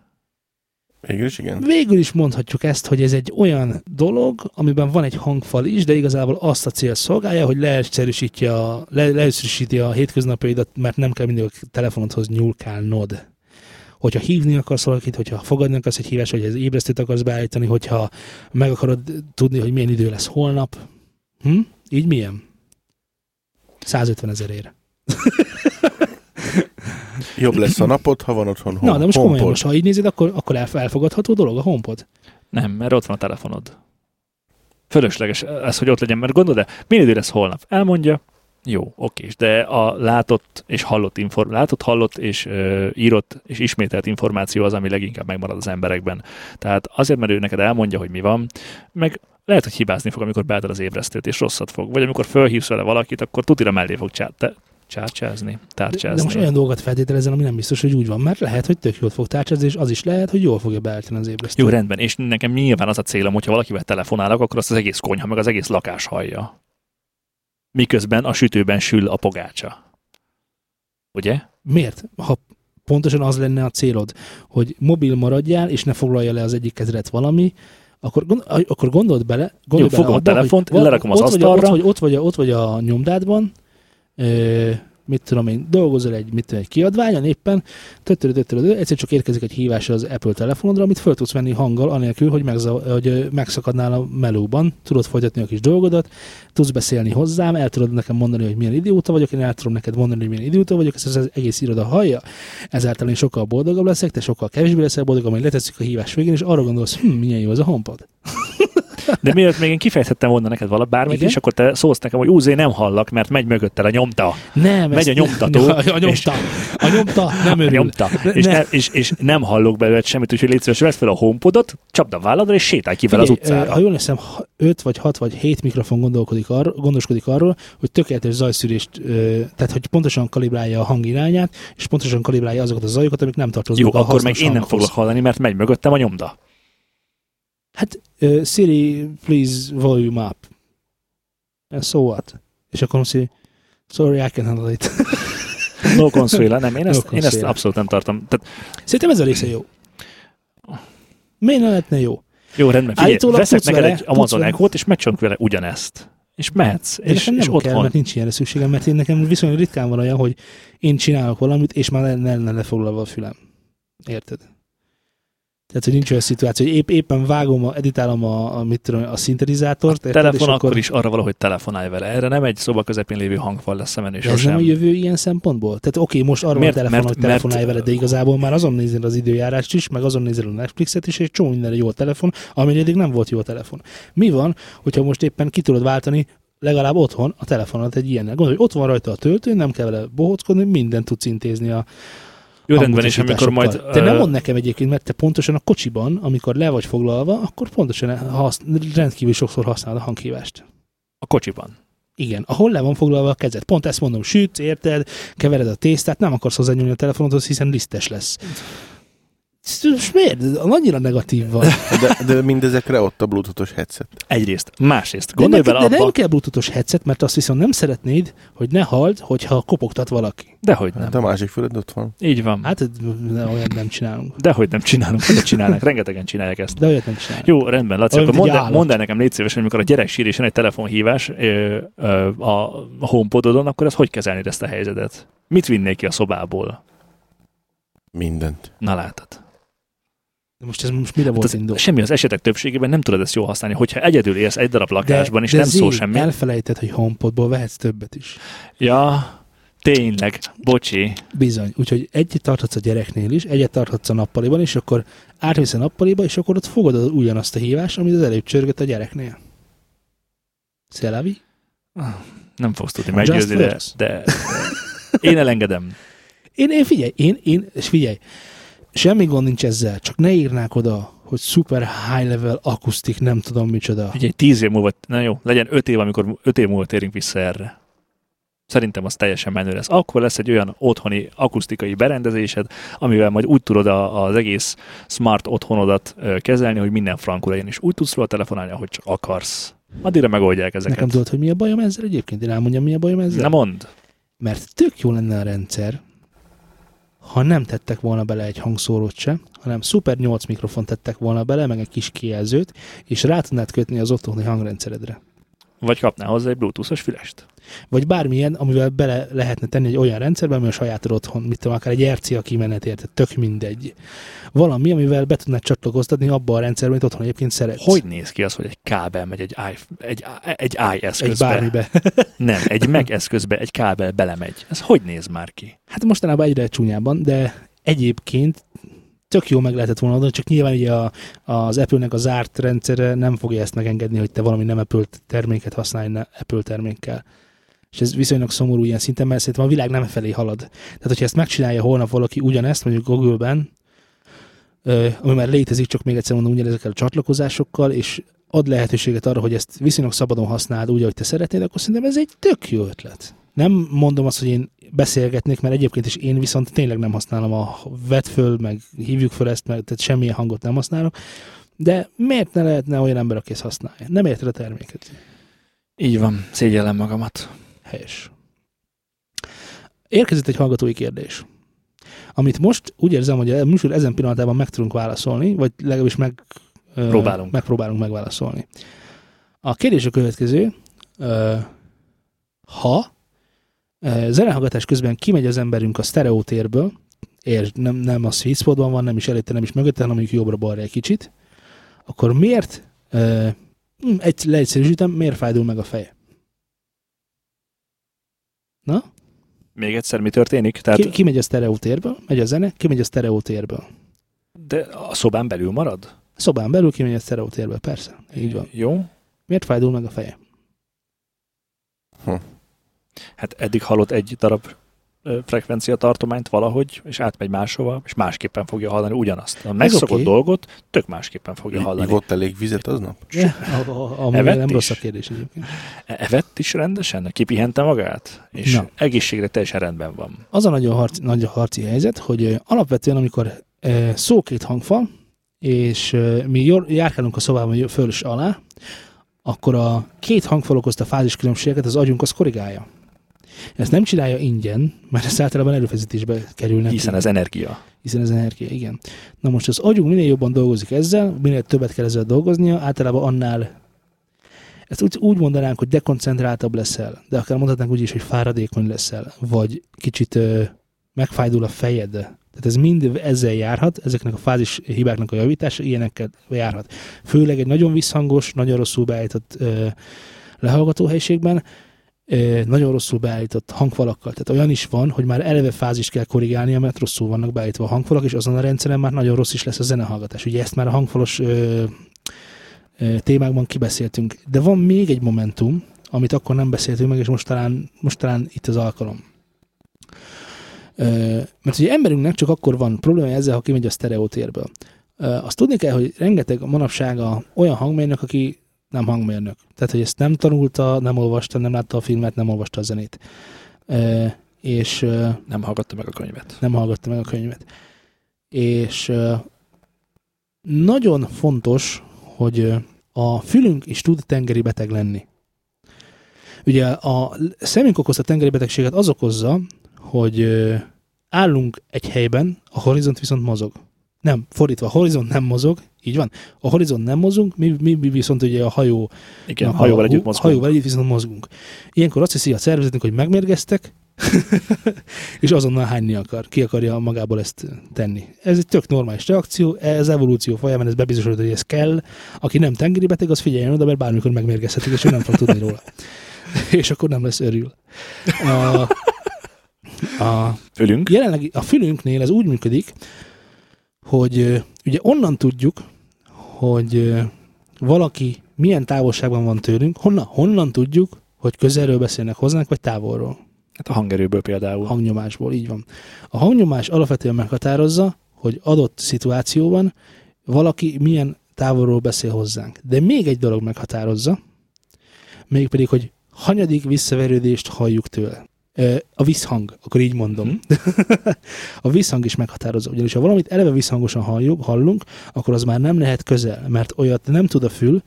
Végül is igen. Végül is mondhatjuk ezt, hogy ez egy olyan dolog, amiben van egy hangfal is, de igazából azt a cél szolgálja, hogy leegyszerűsíti a, le, leegyszerűsíti a hétköznapjaidat, mert nem kell mindig a telefonodhoz nyúlkálnod. Hogyha hívni akarsz valakit, hogyha fogadni akarsz egy hívás, hogy ez ébresztőt akarsz beállítani, hogyha meg akarod tudni, hogy milyen idő lesz holnap. Hm? Így milyen? 150 ezerére. Jobb lesz a napot, ha van otthon home, Na, de most komolyan, HomePod. most ha így nézed, akkor, akkor elf- elfogadható dolog a HomePod. Nem, mert ott van a telefonod. Fölösleges ez, hogy ott legyen, mert gondolod, de milyen idő lesz holnap? Elmondja, jó, oké, de a látott és hallott, inform- látott, hallott és ö, írott és ismételt információ az, ami leginkább megmarad az emberekben. Tehát azért, mert ő neked elmondja, hogy mi van, meg lehet, hogy hibázni fog, amikor beálltad az ébresztőt, és rosszat fog. Vagy amikor fölhívsz vele valakit, akkor tutira mellé fog csá- te- csárcsázni, De, tárcsázni. de most olyan dolgokat feltételezel, ami nem biztos, hogy úgy van, mert lehet, hogy tök jól fog tárcsázni, és az is lehet, hogy jól fogja beállítani az ébresztőt. Jó, rendben, és nekem nyilván az a célom, hogyha valakivel telefonálok, akkor azt az egész konyha, meg az egész lakás hallja. Miközben a sütőben sül a pogácsa. Ugye? Miért? Ha pontosan az lenne a célod, hogy mobil maradjál, és ne foglalja le az egyik kezedet valami, akkor, gond, akkor gondold bele, gondold Jó, bele fogom a abba, telefont, hogy lerakom az ott vagy, asztalra. Ott vagy, ott, vagy, ott vagy a nyomdádban, mit tudom én, dolgozol egy, mit tudom, egy kiadványon éppen, egyszer csak érkezik egy hívás az Apple telefonodra, amit föl tudsz venni hanggal, anélkül, hogy, megza, hogy megszakadnál a melóban, tudod folytatni a kis dolgodat, tudsz beszélni hozzám, el tudod nekem mondani, hogy milyen idióta vagyok, én el tudom neked mondani, hogy milyen idióta vagyok, ezt az egész iroda hallja, ezáltal én sokkal boldogabb leszek, te sokkal kevésbé leszel boldog, amely letesszük a hívás végén, és arra gondolsz, hm, milyen jó ez a HomePod. De miért még én kifejthettem volna neked vala bármit, Igen? és akkor te szólsz nekem, hogy úzé nem hallak, mert megy mögöttel a nyomta. Nem, Megy a nyomtató, A, a nyomta. A nyomta nem A örül. nyomta. Ne- És, ne. ne, és, és, nem hallok belőle semmit, úgyhogy légy szíves, vedd fel a homepodot, csapd a válladra, és sétálj ki vele az utcára. Ha jól hiszem, 5 vagy 6 vagy 7 mikrofon gondolkodik arról, gondoskodik arról, hogy tökéletes zajszűrést, tehát hogy pontosan kalibrálja a hang irányát, és pontosan kalibrálja azokat a zajokat, amik nem tartoznak Jó, a akkor meg én nem hanghoz. foglak hallani, mert megy mögöttem a nyomda. Hát, uh, Siri, please volume up. And so what? És akkor azt mondja, sorry, I can handle it. No consuela, nem, én No ezt, én ezt abszolút nem tartom. Tehát, Szerintem ez a része jó. Miért ne lehetne jó? jó, rendben, figyelj, Állítólag veszek neked vele, egy Amazon. Echo-t, és megcsinálunk vele ugyanezt. És mehetsz, És, és, és nem kell, otthon. mert nincs ilyenre szükségem, mert én nekem viszonylag ritkán van olyan, hogy én csinálok valamit, és már ne lenne lefoglalva a fülem. Érted? Tehát, hogy nincs olyan szituáció, hogy épp, éppen vágom, a, editálom a, a, mit tudom, a szintetizátort, A érted? telefon és akkor is arra valahogy telefonálj vele. Erre nem egy szoba közepén lévő hangfal lesz és De ez nem a sosem. jövő ilyen szempontból? Tehát oké, most arról Miért? a telefon, Mert- hogy telefonálj mert- vele, de igazából már azon nézel az időjárást is, meg azon nézel a Netflixet is, és egy csomó mindenre jó telefon, ami eddig nem volt jó telefon. Mi van, hogyha most éppen ki tudod váltani legalább otthon a telefonat egy ilyennel? Gondolj, hogy ott van rajta a töltő, nem kell vele bohóckodni, mindent tudsz intézni a Jó, rendben, és amikor majd... Te nem mond nekem egyébként, mert te pontosan a kocsiban, amikor le vagy foglalva, akkor pontosan hasz, rendkívül sokszor használod a hanghívást. A kocsiban. Igen, ahol le van foglalva a kezed. Pont ezt mondom, sütsz, érted, kevered a tésztát, nem akarsz hozzányúlni a telefonodhoz, hiszen lisztes lesz. Ez Most miért? Annyira negatív van. De, de mindezekre ott a bluetoothos headset. Egyrészt. Másrészt. De, Gondolj neked, bele de abba... nem kell bluetoothos headset, mert azt viszont nem szeretnéd, hogy ne halld, hogyha kopogtat valaki. Dehogy nem. Hát a másik füled ott van. Így van. Hát ne, olyat nem csinálunk. Dehogy nem csinálunk, hogy csinálnak. Rengetegen csinálják ezt. De olyat nem csinálunk. Jó, rendben, Laci, Olyan, akkor mondd, mondd el nekem légy szíves, hogy amikor a gyerek sír és egy telefonhívás ö, ö, a homepododon, akkor ezt hogy kezelnéd ezt a helyzetet? Mit vinnék ki a szobából? Mindent. Na látod. De most ez most mire volt Hát indul? az, semmi az esetek többségében nem tudod ezt jól használni. Hogyha egyedül élsz egy darab lakásban, és nem szól semmi. elfelejtett, hogy HomePodból vehetsz többet is. Ja, tényleg, bocsi. Bizony. Úgyhogy egyet tarthatsz a gyereknél is, egyet tarthatsz a nappaliban, és akkor átmész a nappaliba, és akkor ott fogod az- ugyanazt a hívást, amit az előbb csörgött a gyereknél. Szelavi? Nem fogsz tudni meggyőzni, de, de, de én elengedem. Én, én figyelj, én, én, és figyelj, semmi gond nincs ezzel, csak ne írnák oda, hogy super high level akusztik, nem tudom micsoda. Ugye tíz év múlva, na jó, legyen öt év, amikor öt év múlva térünk vissza erre. Szerintem az teljesen menő lesz. Akkor lesz egy olyan otthoni akusztikai berendezésed, amivel majd úgy tudod a, az egész smart otthonodat kezelni, hogy minden frankul legyen, és úgy tudsz róla telefonálni, ahogy csak akarsz. Addigra megoldják ezeket. Nekem tudod, hogy mi a bajom ezzel egyébként? Én elmondjam, mi a bajom ezzel? Nem mond. Mert tök jó lenne a rendszer, ha nem tettek volna bele egy hangszórót se, hanem szuper 8 mikrofon tettek volna bele, meg egy kis kijelzőt, és rá tudnád kötni az otthoni hangrendszeredre. Vagy kapnál hozzá egy bluetoothos fülest. Vagy bármilyen, amivel bele lehetne tenni egy olyan rendszerbe, ami a saját otthon, mit tudom, akár egy RCA kimenet érted, tök mindegy. Valami, amivel be tudnád csatlakoztatni abba a rendszerbe, amit otthon egyébként szeretsz. Hogy néz ki az, hogy egy kábel megy egy i, egy, egy i egy eszközbe? bármibe. Nem, egy Mac eszközbe egy kábel belemegy. Ez hogy néz már ki? Hát mostanában egyre csúnyában, de egyébként tök jó meg lehetett volna adni, csak nyilván ugye a, az Apple-nek a zárt rendszere nem fogja ezt megengedni, hogy te valami nem Apple terméket használj ne Apple termékkel. És ez viszonylag szomorú ilyen szinten, mert szerintem a világ nem felé halad. Tehát, hogyha ezt megcsinálja holnap valaki ugyanezt, mondjuk Google-ben, ami már létezik, csak még egyszer mondom, ugyanezekkel a csatlakozásokkal, és ad lehetőséget arra, hogy ezt viszonylag szabadon használd úgy, ahogy te szeretnéd, akkor szerintem ez egy tök jó ötlet. Nem mondom azt, hogy én beszélgetnék, mert egyébként is én viszont tényleg nem használom a vett föl, meg hívjuk föl ezt, meg tehát semmilyen hangot nem használok, de miért ne lehetne olyan ember, aki ezt használja? Nem érted a terméket. Így van, szégyellem magamat. Helyes. Érkezett egy hallgatói kérdés, amit most úgy érzem, hogy a műsor ezen pillanatában meg tudunk válaszolni, vagy legalábbis meg, ö, Próbálunk. megpróbálunk megválaszolni. A kérdés a következő. Ö, ha ö, zenehallgatás közben kimegy az emberünk a sztereótérből, és nem, nem a sweet spotban van, nem is előtte, nem is mögötte, hanem mondjuk jobbra-balra egy kicsit, akkor miért, hm, egy, leegyszerűsítem, miért fájdul meg a feje? Na? Még egyszer mi történik? Tehát, Ki, ki megy a sztereótérből, megy a zene, ki megy a sztereótérből. de a szobán belül marad? Szobán belül kimegy a sztereótérből, persze. Így van. Jó. Miért fájdul meg a feje? Hát eddig hallott egy darab frekvencia tartományt valahogy, és átmegy máshova, és másképpen fogja hallani ugyanazt. A megszokott oké. dolgot tök másképpen fogja hallani. Ivott elég vizet aznap? Ja, a, a, a, Evett nem is? rossz a kérdés egyébként. E- Evett is rendesen? Kipihente magát? És Na. egészségre teljesen rendben van. Az a nagyon harci, nagy a harci helyzet, hogy alapvetően, amikor szó két hangfal, és mi járkálunk a szobában föl és alá, akkor a két hangfal okozta fáziskülönbségeket az agyunk az korrigálja. Ezt nem csinálja ingyen, mert ez általában előfizetésbe kerül neki. Hiszen ez energia. hiszen ez energia, igen. Na most az agyunk minél jobban dolgozik ezzel, minél többet kell ezzel dolgoznia, általában annál ezt úgy, úgy mondanánk, hogy dekoncentráltabb leszel, de akár mondhatnánk úgy is, hogy fáradékony leszel, vagy kicsit ö, megfájdul a fejed. Tehát ez mind ezzel járhat, ezeknek a fázis hibáknak a javítása ilyenekkel járhat. Főleg egy nagyon visszhangos, nagyon rosszul beállított ö, lehallgató helyiségben, nagyon rosszul beállított hangfalakkal. Tehát olyan is van, hogy már eleve fázist kell korrigálnia, mert rosszul vannak beállítva a hangfalak, és azon a rendszeren már nagyon rossz is lesz a zenehallgatás. Ugye ezt már a hangfalos ö, ö, témákban kibeszéltünk. De van még egy momentum, amit akkor nem beszéltünk meg, és most talán, most talán itt az alkalom. Ö, mert ugye emberünknek csak akkor van probléma ezzel, ha kimegy a sztereótérből. Ö, azt tudni kell, hogy rengeteg manapság a, olyan hangmérnök, aki nem hangmérnök. Tehát, hogy ezt nem tanulta, nem olvasta, nem látta a filmet, nem olvasta a zenét. Ö, és Nem hallgatta meg a könyvet. nem hallgatta meg a könyvet. És nagyon fontos, hogy a fülünk is tud tengeri beteg lenni. Ugye a szemünk okozta tengeri betegséget az okozza, hogy állunk egy helyben, a horizont viszont mozog. Nem, fordítva, a horizont nem mozog, így van. A horizont nem mozog, mi, mi, mi viszont ugye a hajó Igen, Na, hajóval a- együtt mozgunk. Hajóval együtt viszont mozgunk. Ilyenkor azt hiszi a szervezetünk, hogy megmérgeztek, és azonnal hányni akar, ki akarja magából ezt tenni. Ez egy tök normális reakció, ez evolúció folyamán ez bebizonyosodott, hogy ez kell. Aki nem tengeri beteg, az figyeljen oda, mert bármikor megmérgezhetik, és ő nem fog tudni róla. és akkor nem lesz örül. A, a, Fülünk. jelenleg a fülünknél ez úgy működik, hogy ugye onnan tudjuk, hogy valaki milyen távolságban van tőlünk, honnan, honnan tudjuk, hogy közelről beszélnek hozzánk, vagy távolról, Hát a hangerőből például. hangnyomásból, így van. A hangnyomás alapvetően meghatározza, hogy adott szituációban valaki milyen távolról beszél hozzánk. De még egy dolog meghatározza, mégpedig, hogy hanyadik visszaverődést halljuk tőle. A visszhang, akkor így mondom. a visszhang is meghatározza. Ugyanis ha valamit eleve visszhangosan halljuk, hallunk, akkor az már nem lehet közel, mert olyat nem tud a fül,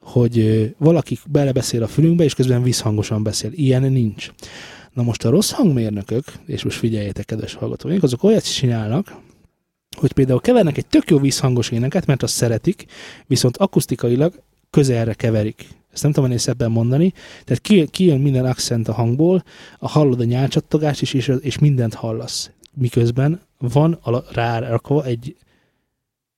hogy valaki belebeszél a fülünkbe, és közben visszhangosan beszél. Ilyen nincs. Na most a rossz hangmérnökök, és most figyeljetek, kedves hallgatóink, azok olyat csinálnak, hogy például kevernek egy tök jó visszhangos éneket, mert azt szeretik, viszont akusztikailag közelre keverik. Ezt nem tudom szebben mondani. Tehát ki- kijön minden accent a hangból, a hallod a nyálcsattogást is, és, és mindent hallasz. Miközben van ala, rárakva egy,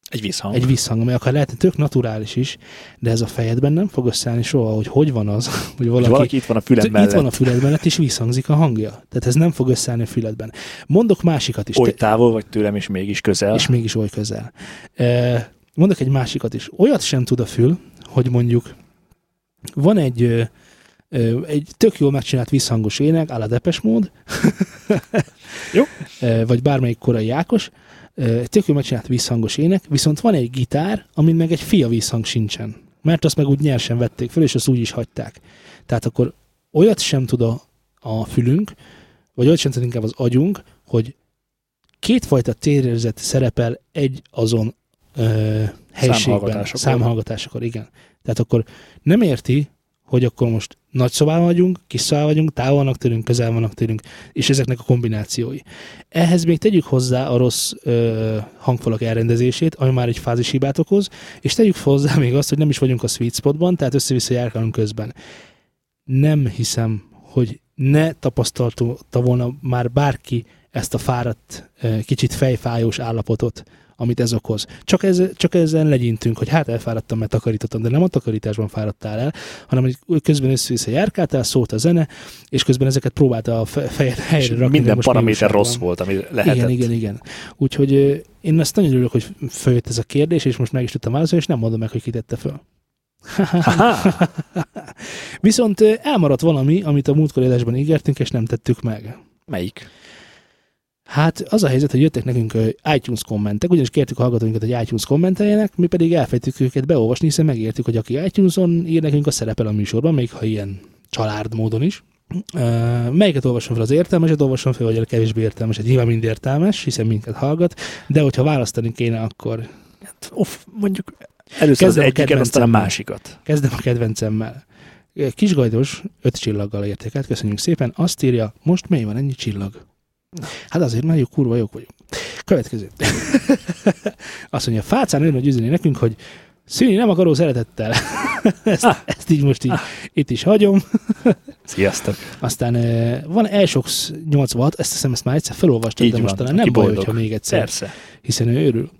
Egy visszhang. egy visszhang, ami akár lehetne tök naturális is, de ez a fejedben nem fog összeállni soha, hogy hogy van az, hogy Valaki, valaki, valaki itt van a fülem itt mellett. van a füled mellett, és visszhangzik a hangja. Tehát ez nem fog összeállni a füledben. Mondok másikat is. Oly távol vagy tőlem, és mégis közel. és mégis oly közel. Mondok egy másikat is. Olyat sem tud a fül, hogy mondjuk van egy, egy tök jól megcsinált visszhangos ének, áll a Depes mód, Jó. Vagy bármelyik korai Ákos, egy tök jól megcsinált visszhangos ének, viszont van egy gitár, amin meg egy fia visszhang sincsen. Mert azt meg úgy nyersen vették föl, és azt úgy is hagyták. Tehát akkor olyat sem tud a, a fülünk, vagy olyat sem tud inkább az agyunk, kétfajta térérzet szerepel egy azon ö, helységben, Számhallgatásokor. számhallgatásokor, igen. Tehát akkor nem érti, hogy akkor most nagy szobában vagyunk, kis szobában vagyunk, távol vannak tőlünk, közel vannak tőlünk, és ezeknek a kombinációi. Ehhez még tegyük hozzá a rossz ö, hangfalak elrendezését, ami már egy fázishibát okoz, és tegyük hozzá még azt, hogy nem is vagyunk a sweet spotban, tehát össze-vissza járkálunk közben. Nem hiszem, hogy ne tapasztalta volna már bárki ezt a fáradt, kicsit fejfájós állapotot, amit ez okoz. Csak, ez, csak ezen legyintünk, hogy hát elfáradtam, mert takarítottam, de nem a takarításban fáradtál el, hanem hogy közben össze-vissza járkáltál, szólt a zene, és közben ezeket próbálta a fe- fejed helyre rakni. de minden paraméter rossz volt, ami lehetett. Igen, igen, igen. Úgyhogy én ezt nagyon örülök, hogy följött ez a kérdés, és most meg is tudtam válaszolni, és nem mondom meg, hogy kitette föl. Viszont elmaradt valami, amit a múltkor ígértünk, és nem tettük meg. Melyik? Hát az a helyzet, hogy jöttek nekünk iTunes kommentek, ugyanis kértük a hallgatóinkat, hogy iTunes kommenteljenek, mi pedig elfejtük őket beolvasni, hiszen megértük, hogy aki iTunes-on ír nekünk, az szerepel a műsorban, még ha ilyen család módon is. Uh, melyiket olvasom fel az értelmeset, olvasom fel, vagy a kevésbé értelmeset. Nyilván mind értelmes, hiszen minket hallgat, de hogyha választani kéne, akkor Uff, mondjuk először az Kezdem a egyiket, aztán a másikat. Kezdem a kedvencemmel. Kisgajdos, öt csillaggal értékelt, köszönjük szépen. Azt írja, most miért van ennyi csillag? Hát azért, mert jó kurva jók vagyunk. Következő. Azt mondja, fácán ön, hogy üzeni nekünk, hogy szűni nem akaró szeretettel. ezt, Ah. ezt így most így itt is hagyom. Sziasztok. Aztán eh, van Elsox 86, ezt hiszem, ezt már egyszer felolvastam, Így de most talán aki nem baj, boldog. hogyha még egyszer Persze. hiszen ő örül.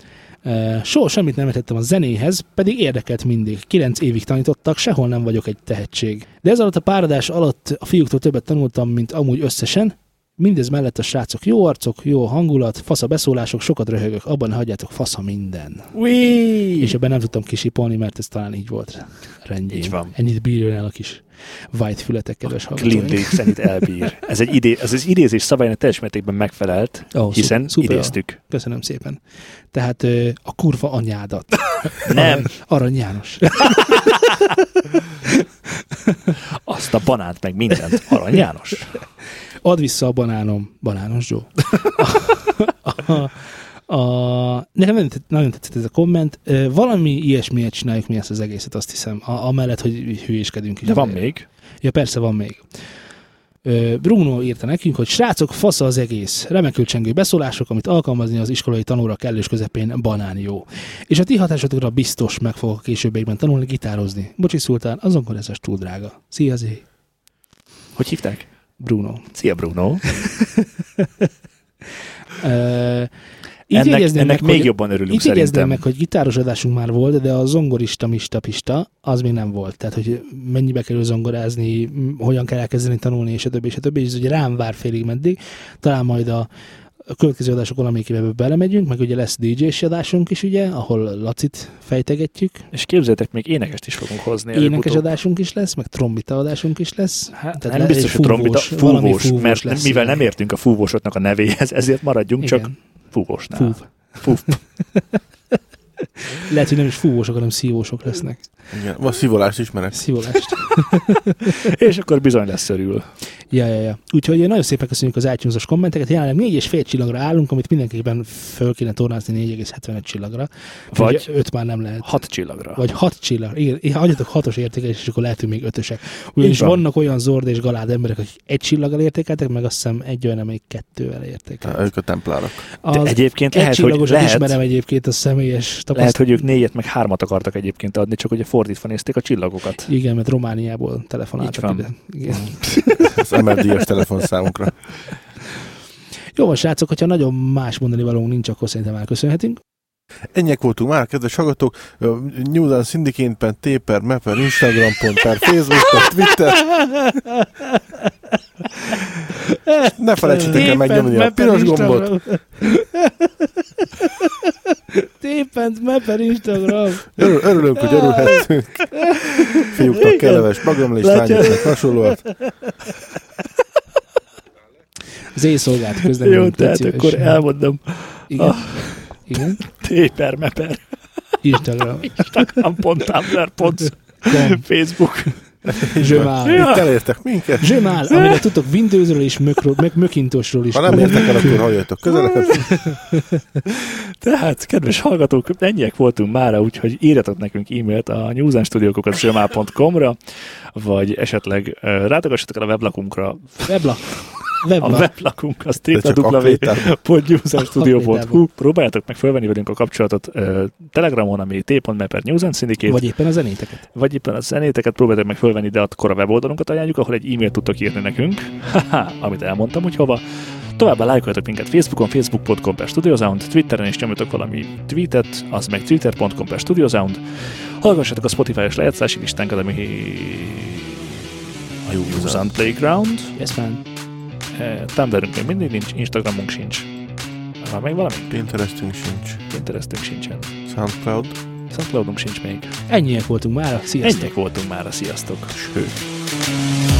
Uh, soha semmit nem értettem a zenéhez, pedig érdekelt mindig. Kilenc évig tanítottak, sehol nem vagyok egy tehetség. De ez alatt a páradás alatt a fiúktól többet tanultam, mint amúgy összesen. Mindez mellett a srácok jó arcok, jó hangulat, fasz a beszólások, sokat röhögök, abban ne hagyjátok, fasz a minden. Ui! És ebben nem tudtam kisipolni, mert ez talán így volt. Rendjén. Így van. Ennyit bírjon el a kis white fületek, kedves hallgatóink. Clint Eastwood elbír. Ez egy idé, ez az idézés szabálynak teljes mértékben megfelelt, Ó, hiszen szuper. idéztük. Köszönöm szépen. Tehát ö, a kurva anyádat. Nem, Arany János. azt a banánt meg mindent. Arany János. Add vissza a banánom, banános Joe. a, a, nekem nagyon, tett- nagyon tetszett ez a komment. Valami ilyesmiért csináljuk mi ezt az egészet, azt hiszem. A, amellett, hogy hülyéskedünk is. De van még. Ja, persze van még. Bruno írta nekünk, hogy srácok, fasz az egész. Remekül csengő beszólások, amit alkalmazni az iskolai tanóra kellős közepén banán jó. És a ti hatásotokra biztos meg fogok a későbbiekben tanulni gitározni. Bocsi Szultán, azonban ez túl drága. Szia, Zé. Hogy hívták? Bruno. Szia Bruno. Ö, így Ennek, meg, még hogy- jobban örülünk jegyezném szerintem. meg, hogy gitáros adásunk már volt, de a zongorista mista pista az még nem volt. Tehát, hogy mennyibe kerül zongorázni, hogyan kell elkezdeni tanulni, és a többi, és a többi, és ez ugye rám vár félig meddig. Talán majd a a következő adások valamelyikébe belemegyünk, meg ugye lesz DJ-s adásunk is, ugye, ahol Lacit fejtegetjük. És képzeljétek, még énekest is fogunk hozni. Énekes adásunk is lesz, meg trombita adásunk is lesz. Hát, Tehát nem le- biztos, hogy trombita, fúvós, fúvós, mert lesz, mivel nem értünk a fúvósoknak a nevéhez, ezért maradjunk csak Igen. fúvósnál. Fúv. Fúv. Lehet, hogy nem is fúvósok, hanem szívósok lesznek. Igen. Ma szivolást ismerek. Szívolást. És akkor bizony lesz örül. Ja, ja, ja. Úgyhogy nagyon szépen köszönjük az iTunes-os kommenteket. Jelenleg 4,5 csillagra állunk, amit mindenképpen föl kéne tornázni 4,75 csillagra. Vagy 5 már nem lehet. hat csillagra. Vagy 6 csillag. Igen, adjatok hatos értékelés, és akkor lehetünk még ötösek. Ugyanis Így van. vannak olyan zord és galád emberek, akik egy csillaggal értékeltek, meg azt hiszem egy olyan, amelyik kettővel értékelt. Ők a templárok. De Az egyébként egy lehet, hogy lehet, ismerem egyébként a személyes lehet, tapasztalat. hogy ők négyet meg hármat akartak egyébként adni, csak ugye fordítva nézték a csillagokat. Igen, mert Romániából telefonáltak ide. Igen. Az MRD-es telefonszámunkra. Jó van, srácok, hogyha nagyon más mondani valónk nincs, akkor szerintem elköszönhetünk. Ennyiek voltunk már, kedves hallgatók. Newland Syndicate per T per Mapper, Instagram per Facebook Twitter. Ne felejtsétek el megnyomni a piros gombot. Tépent Mapper Instagram. Örül, örülünk, hogy örülhettünk. Fiúknak kellemes magamlés, lányoknak hasonlóat. Az éjszolgált közlemény. Jó, tehát akkor elmondom. Igen. Ah. Igen. Téper, meper, Instagram. Instagram.tumblr.com, Com. Facebook. Zsömál. Itt elértek minket. Zsömál, amire tudtok Windowsról és Mökro- meg Mökintosról is. Ha nem értek el, akkor halljatok közeleket. Tehát, kedves hallgatók, ennyiek voltunk mára, úgyhogy írjatok nekünk e-mailt a newsandstudiókokat.com-ra, vagy esetleg uh, látogassatok el a weblakunkra. Weblak. A Weblak. weblakunk az www.newsandstudio.hu Próbáljátok meg felvenni velünk a kapcsolatot uh, Telegramon, ami t.me per News and Syndicate, Vagy éppen a zenéteket. vagy éppen a zenéteket próbáljátok meg fölvenni, de akkor a weboldalunkat ajánljuk, ahol egy e-mailt tudtok írni nekünk, Haha, amit elmondtam, hogy hova. Továbbá lájkoljatok minket Facebookon, facebook.com per Studiosound, Twitteren is nyomjatok valami tweetet, az meg twitter.com per Studiosound. Hallgassatok a Spotify-os lejátszási listánkat, ami A jó Use and Playground. Yes, man. Eh, Tumblrünk még mindig nincs, Instagramunk sincs. Van még valami? Pinterestünk sincs. Pinterestünk sincsen. Soundcloud. Soundcloudunk sincs még. Ennyiek voltunk már. Sziasztok! Ennyiek voltunk már, sziasztok! Sőt.